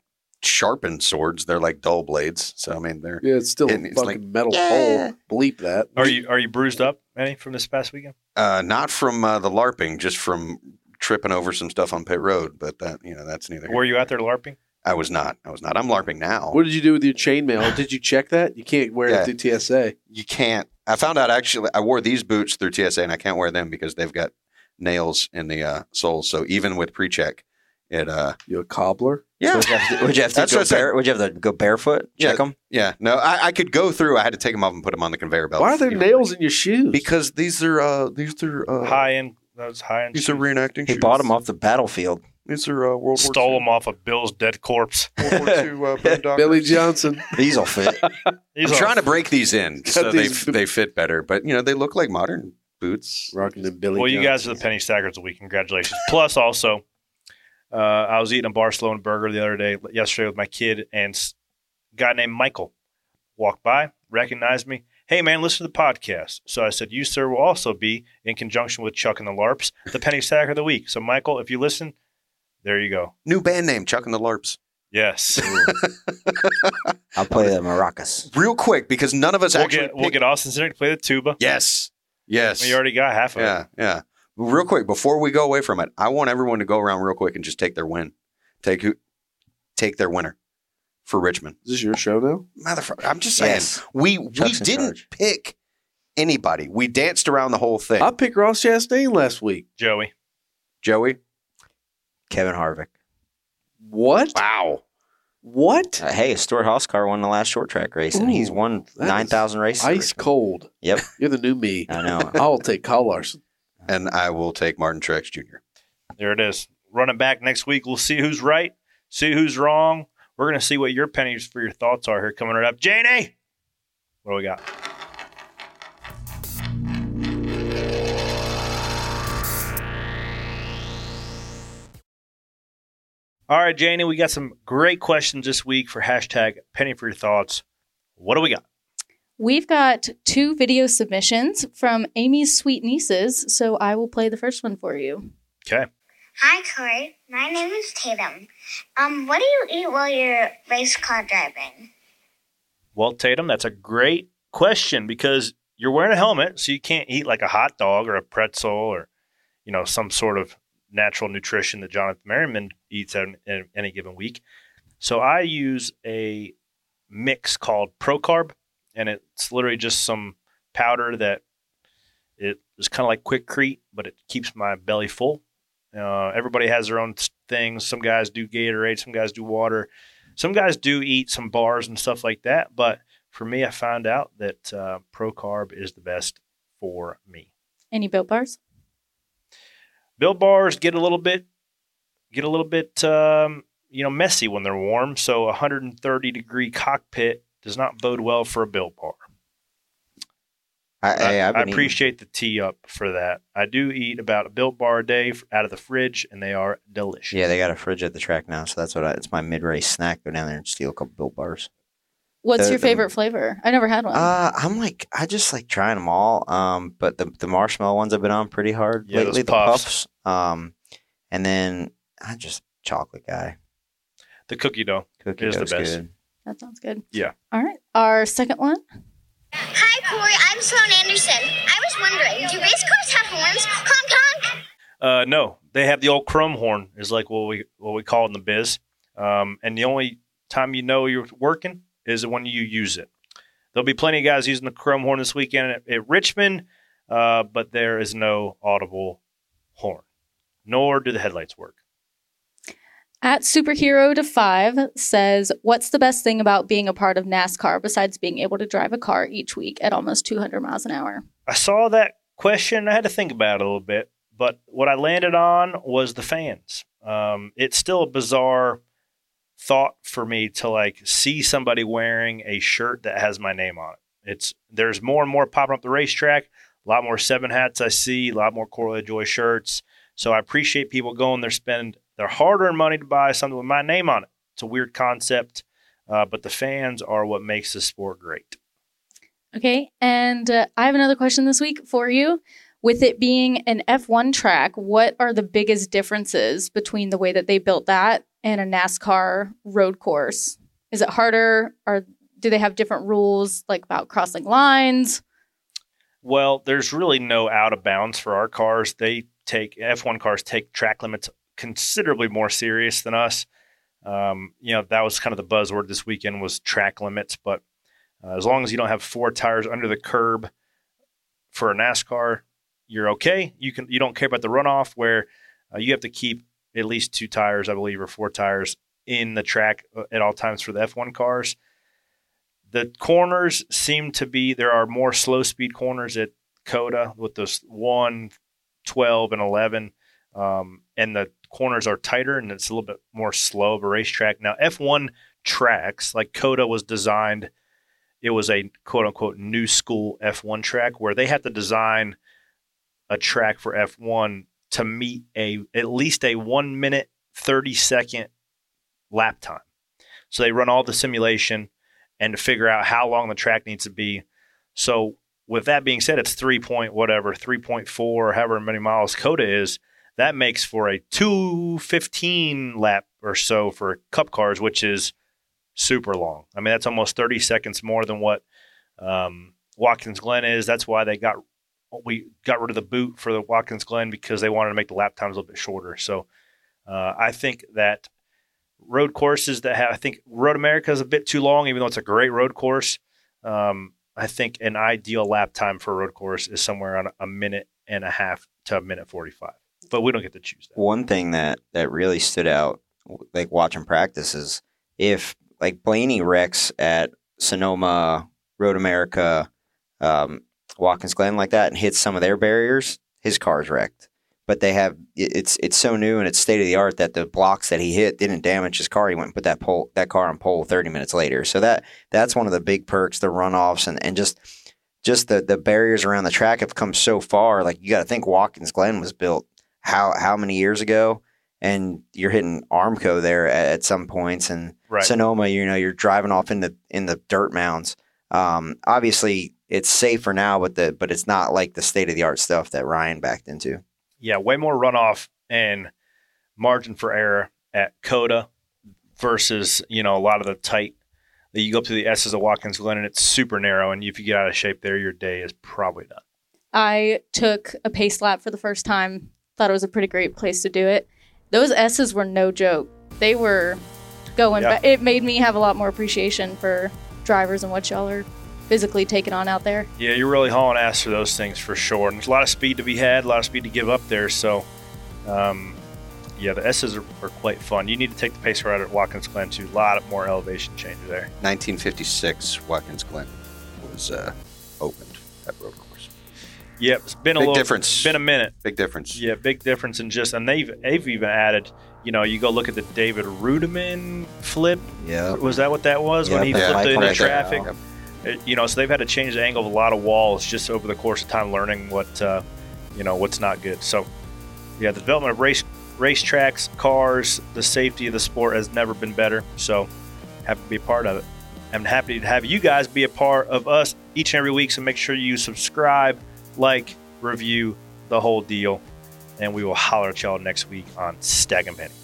S5: sharpened swords; they're like dull blades. So I mean, they're
S6: Yeah, it's still
S5: And
S6: a
S5: it's
S6: fucking
S5: like,
S6: metal
S4: yeah.
S6: pole. Bleep that.
S3: Are you are you bruised up any from this past weekend?
S5: uh, not from uh, the larping, just from tripping over some stuff on pit road. But that you know, that's neither. here.
S3: Were you out there LARPing?
S5: I was not. I was not. I'm LARPing now.
S6: What did you do with your chainmail? <sighs> Did you check that? You can't wear
S5: Yeah.
S6: it through TSA.
S5: you can't. I found out actually. I wore these boots through TSA, and I can't wear them because they've got nails in the uh, soles. So even with pre-check, it. uh
S6: You a cobbler?
S5: Yeah,
S4: Would you have to, would you have to go
S5: what I said.
S4: bare, would you have to go barefoot? Check
S5: Yeah.
S4: them.
S5: yeah. No, I, I could go through. I had to take them off and put them on the conveyor belt.
S6: Why are there nails in your shoes?
S5: Because these are uh these are uh,
S3: high end. Those high end.
S5: These are reenacting.
S4: He
S5: shoes.
S4: bought them off the battlefield.
S5: These are uh, World
S3: Stole
S5: War
S3: them off of Bill's dead corpse. <laughs>
S5: World War II uh. <laughs>
S6: Billy Johnson. <laughs>
S4: These will fit.
S3: These
S5: I'm
S3: are-
S5: trying to break these in so they
S6: these-
S5: they fit better, but you know they look like modern boots.
S6: Rocking the Billy
S3: Well, you guys
S6: Johnson.
S3: are the penny stackers of the week. Congratulations. Plus, also, uh, I was eating a Barcelona burger the other day, yesterday with my kid, and s- a guy named Michael walked by, recognized me. Hey, man, listen to the podcast. So I said, You, sir, will also be in conjunction with Chuck and the LARPs, the penny stacker of the week. So, Michael, if you listen, there you go.
S5: New band name, Chuck and the Larps.
S3: Yes. <laughs>
S4: I'll play the maracas.
S5: Real quick, because none of us
S3: we'll
S5: actually.
S3: get, we'll get Austin Center to play the tuba.
S5: yes, yes.
S3: We already got half of it.
S5: Yeah, yeah. Real quick, before we go away from it, I want everyone to go around real quick and just take their win. Take who? Take their winner for Richmond.
S6: Is this your show now?
S5: Motherfucker, I'm just saying.
S4: Yes.
S5: We we
S4: Chuck's in
S5: didn't
S4: charge.
S5: pick anybody. We danced around the whole thing.
S6: I picked Ross Chastain last week.
S3: Joey.
S5: Joey.
S4: Kevin Harvick.
S6: What?
S5: Wow.
S6: What?
S4: Uh, hey, Stuart Hoskar won the last short track race, and he's won
S6: that
S4: nine races.
S6: Ice cold.
S4: Yep, <laughs>
S6: You're the new me.
S4: I know. <laughs>
S6: I'll take Kyle Larson.
S5: And I will take Martin Truex Jr.
S3: There it is. Running back next week. We'll see who's right, see who's wrong. We're going to see what your pennies for your thoughts are here coming right up. Janie, what do we got? All right, Janie, we got some great questions this week for hashtag penny for your thoughts. What do we got?
S12: We've got two video submissions from Amy's sweet nieces, so I will play the first one for you.
S3: Okay.
S13: Hi, Corey. My name is Tatum. Um, what do you eat while you're race car driving?
S3: Well, Tatum, that's a great question because you're wearing a helmet, so you can't eat like a hot dog or a pretzel or, you know, some sort of natural nutrition that Jonathan Merriman eats in, in any given week. So I use a mix called ProCarb, and it's literally just some powder that it is kind of like Quikrete, but it keeps my belly full. Uh, everybody has their own things. Some guys do Gatorade, some guys do water, some guys do eat some bars and stuff like that. But for me, I found out that uh, ProCarb is the best for me.
S12: Any built bars?
S3: Built bars get a little bit get a little bit um, you know messy when they're warm. So a 130 degree cockpit does not bode well for a built bar.
S4: I,
S3: I, I
S4: been eating-
S3: appreciate the tee up for that. I do eat about a built bar a day out of the fridge, and they are delicious.
S4: Yeah, they got a fridge at the track now, so that's what I, it's my mid race snack. Go down there and steal a couple built bars.
S12: What's
S4: The-
S12: your
S4: the-
S12: favorite flavor? I never had one.
S4: Uh, I'm like, I just like trying them all. Um, but the the marshmallow ones I've been on pretty hard
S3: Yeah, those
S4: lately. The
S3: puffs.
S4: puffs. Um, and then I just chocolate guy.
S3: The cookie dough
S4: Cookie
S3: is the best.
S4: good.
S12: that sounds good.
S3: Yeah.
S12: All right. Our second one.
S13: Hi, Corey. I'm Sloan Anderson. I was wondering, do race cars have horns? Honk honk.
S3: Uh, no, they have the old chrome horn, is like what we what we call it in the biz. Um, and the only time you know you're working is when you use it. There'll be plenty of guys using the chrome horn this weekend at, at Richmond, uh, but there is no audible horn, nor do the headlights work.
S12: At Superhero to Five says, What's the best thing about being a part of NASCAR besides being able to drive a car each week at almost 200 miles an hour?
S3: I saw that question. I had to think about it a little bit, but what I landed on was the fans. Um, it's still a bizarre thought for me to like see somebody wearing a shirt that has my name on it. It's there's more and more popping up the racetrack. A lot more seven hats I see. A lot more Corey LaJoie shirts. So I appreciate people going there spend their hard-earned money to buy something with my name on it. It's a weird concept, uh, but the fans are what makes the sport great.
S12: Okay. And uh, I have another question this week for you. With it being an F1 track, what are the biggest differences between the way that they built that and a NASCAR road course? Is it harder or do they have different rules like about crossing lines?
S3: Well, there's really no out of bounds for our cars. They take F1 cars take track limits considerably more serious than us. Um, you know, that was kind of the buzzword this weekend was track limits. But uh, as long as you don't have four tires under the curb for a NASCAR, you're okay. You can you don't care about the runoff where uh, you have to keep at least two tires, I believe, or four tires in the track uh, at all times for the F1 cars. The corners seem to be there are more slow speed corners at COTA with those 1, 12, and 11. Um, and the corners are tighter and it's a little bit more slow of a racetrack. Now, F1 tracks, like COTA was designed, it was a quote unquote new school F1 track where they had to design a track for F1 to meet a at least a one minute, 30 second lap time. So they run all the simulation and to figure out how long the track needs to be. So with that being said, it's three point whatever, 3.4 or however many miles COTA is. That makes for a 215 lap or so for cup cars, which is super long. I mean, that's almost 30 seconds more than what um, Watkins Glen is. That's why they got we got rid of the boot for the Watkins Glen because they wanted to make the lap times a little bit shorter. So uh, I think that road courses that have, I think Road America is a bit too long, even though it's a great road course. Um, I think an ideal lap time for a road course is somewhere on a minute and a half to a minute 45. But we don't get to choose that.
S4: One thing that that really stood out, like watching practice, is if like Blaney wrecks at Sonoma, Road America, um, Watkins Glen like that, and hits some of their barriers, his car's wrecked. But they have it's it's so new and it's state of the art that the blocks that he hit didn't damage his car. He went and put that pole that car on pole thirty minutes later. So that that's one of the big perks, the runoffs and, and just just the the barriers around the track have come so far. Like you got to think Watkins Glen was built how how many years ago, and you're hitting Armco there at, at some points, and
S3: Right.
S4: Sonoma, you know, you're driving off in the in the dirt mounds. Um, obviously, it's safer now, but the but it's not like the state of the art stuff that Ryan backed into.
S3: yeah, way more runoff and margin for error at COTA versus you know a lot of the tight. that You go up to the S's of Watkins Glen and it's super narrow, and if you get out of shape there, your day is probably done.
S12: I took a pace lap for the first time. Thought it was a pretty great place to do it. Those S's were no joke. They were going.
S3: Yeah.
S12: ba- it made me have a lot more appreciation for drivers and what y'all are physically taking on out there.
S3: Yeah, you're really hauling ass for those things for sure. And there's a lot of speed to be had, a lot of speed to give up there. So, um, yeah, the S's are, are quite fun. You need to take the pace ride at Watkins Glen too. A lot of more elevation change there.
S5: 1956, Watkins Glen was uh, opened at road course.
S3: Yep, it's been a little
S5: difference.
S3: Been a minute.
S5: Big difference.
S3: Yeah, big difference in just, and they've they've even added. You know, you go look at the David Reutimann flip.
S4: Yeah,
S3: Was that what that was when
S4: Yep,
S3: he
S4: yeah,
S3: flipped
S4: like
S3: into
S4: right there.
S3: It- you know, so they've had to change the angle of a lot of walls just over the course of time, learning what uh, you know what's not good. So, yeah, the development of race racetracks, cars, the safety of the sport has never been better. So, happy to be a part of it. I'm happy to have you guys be a part of us each and every week. So make sure you subscribe, like, review the whole deal, and we will holler at y'all next week on Stacking Pennies.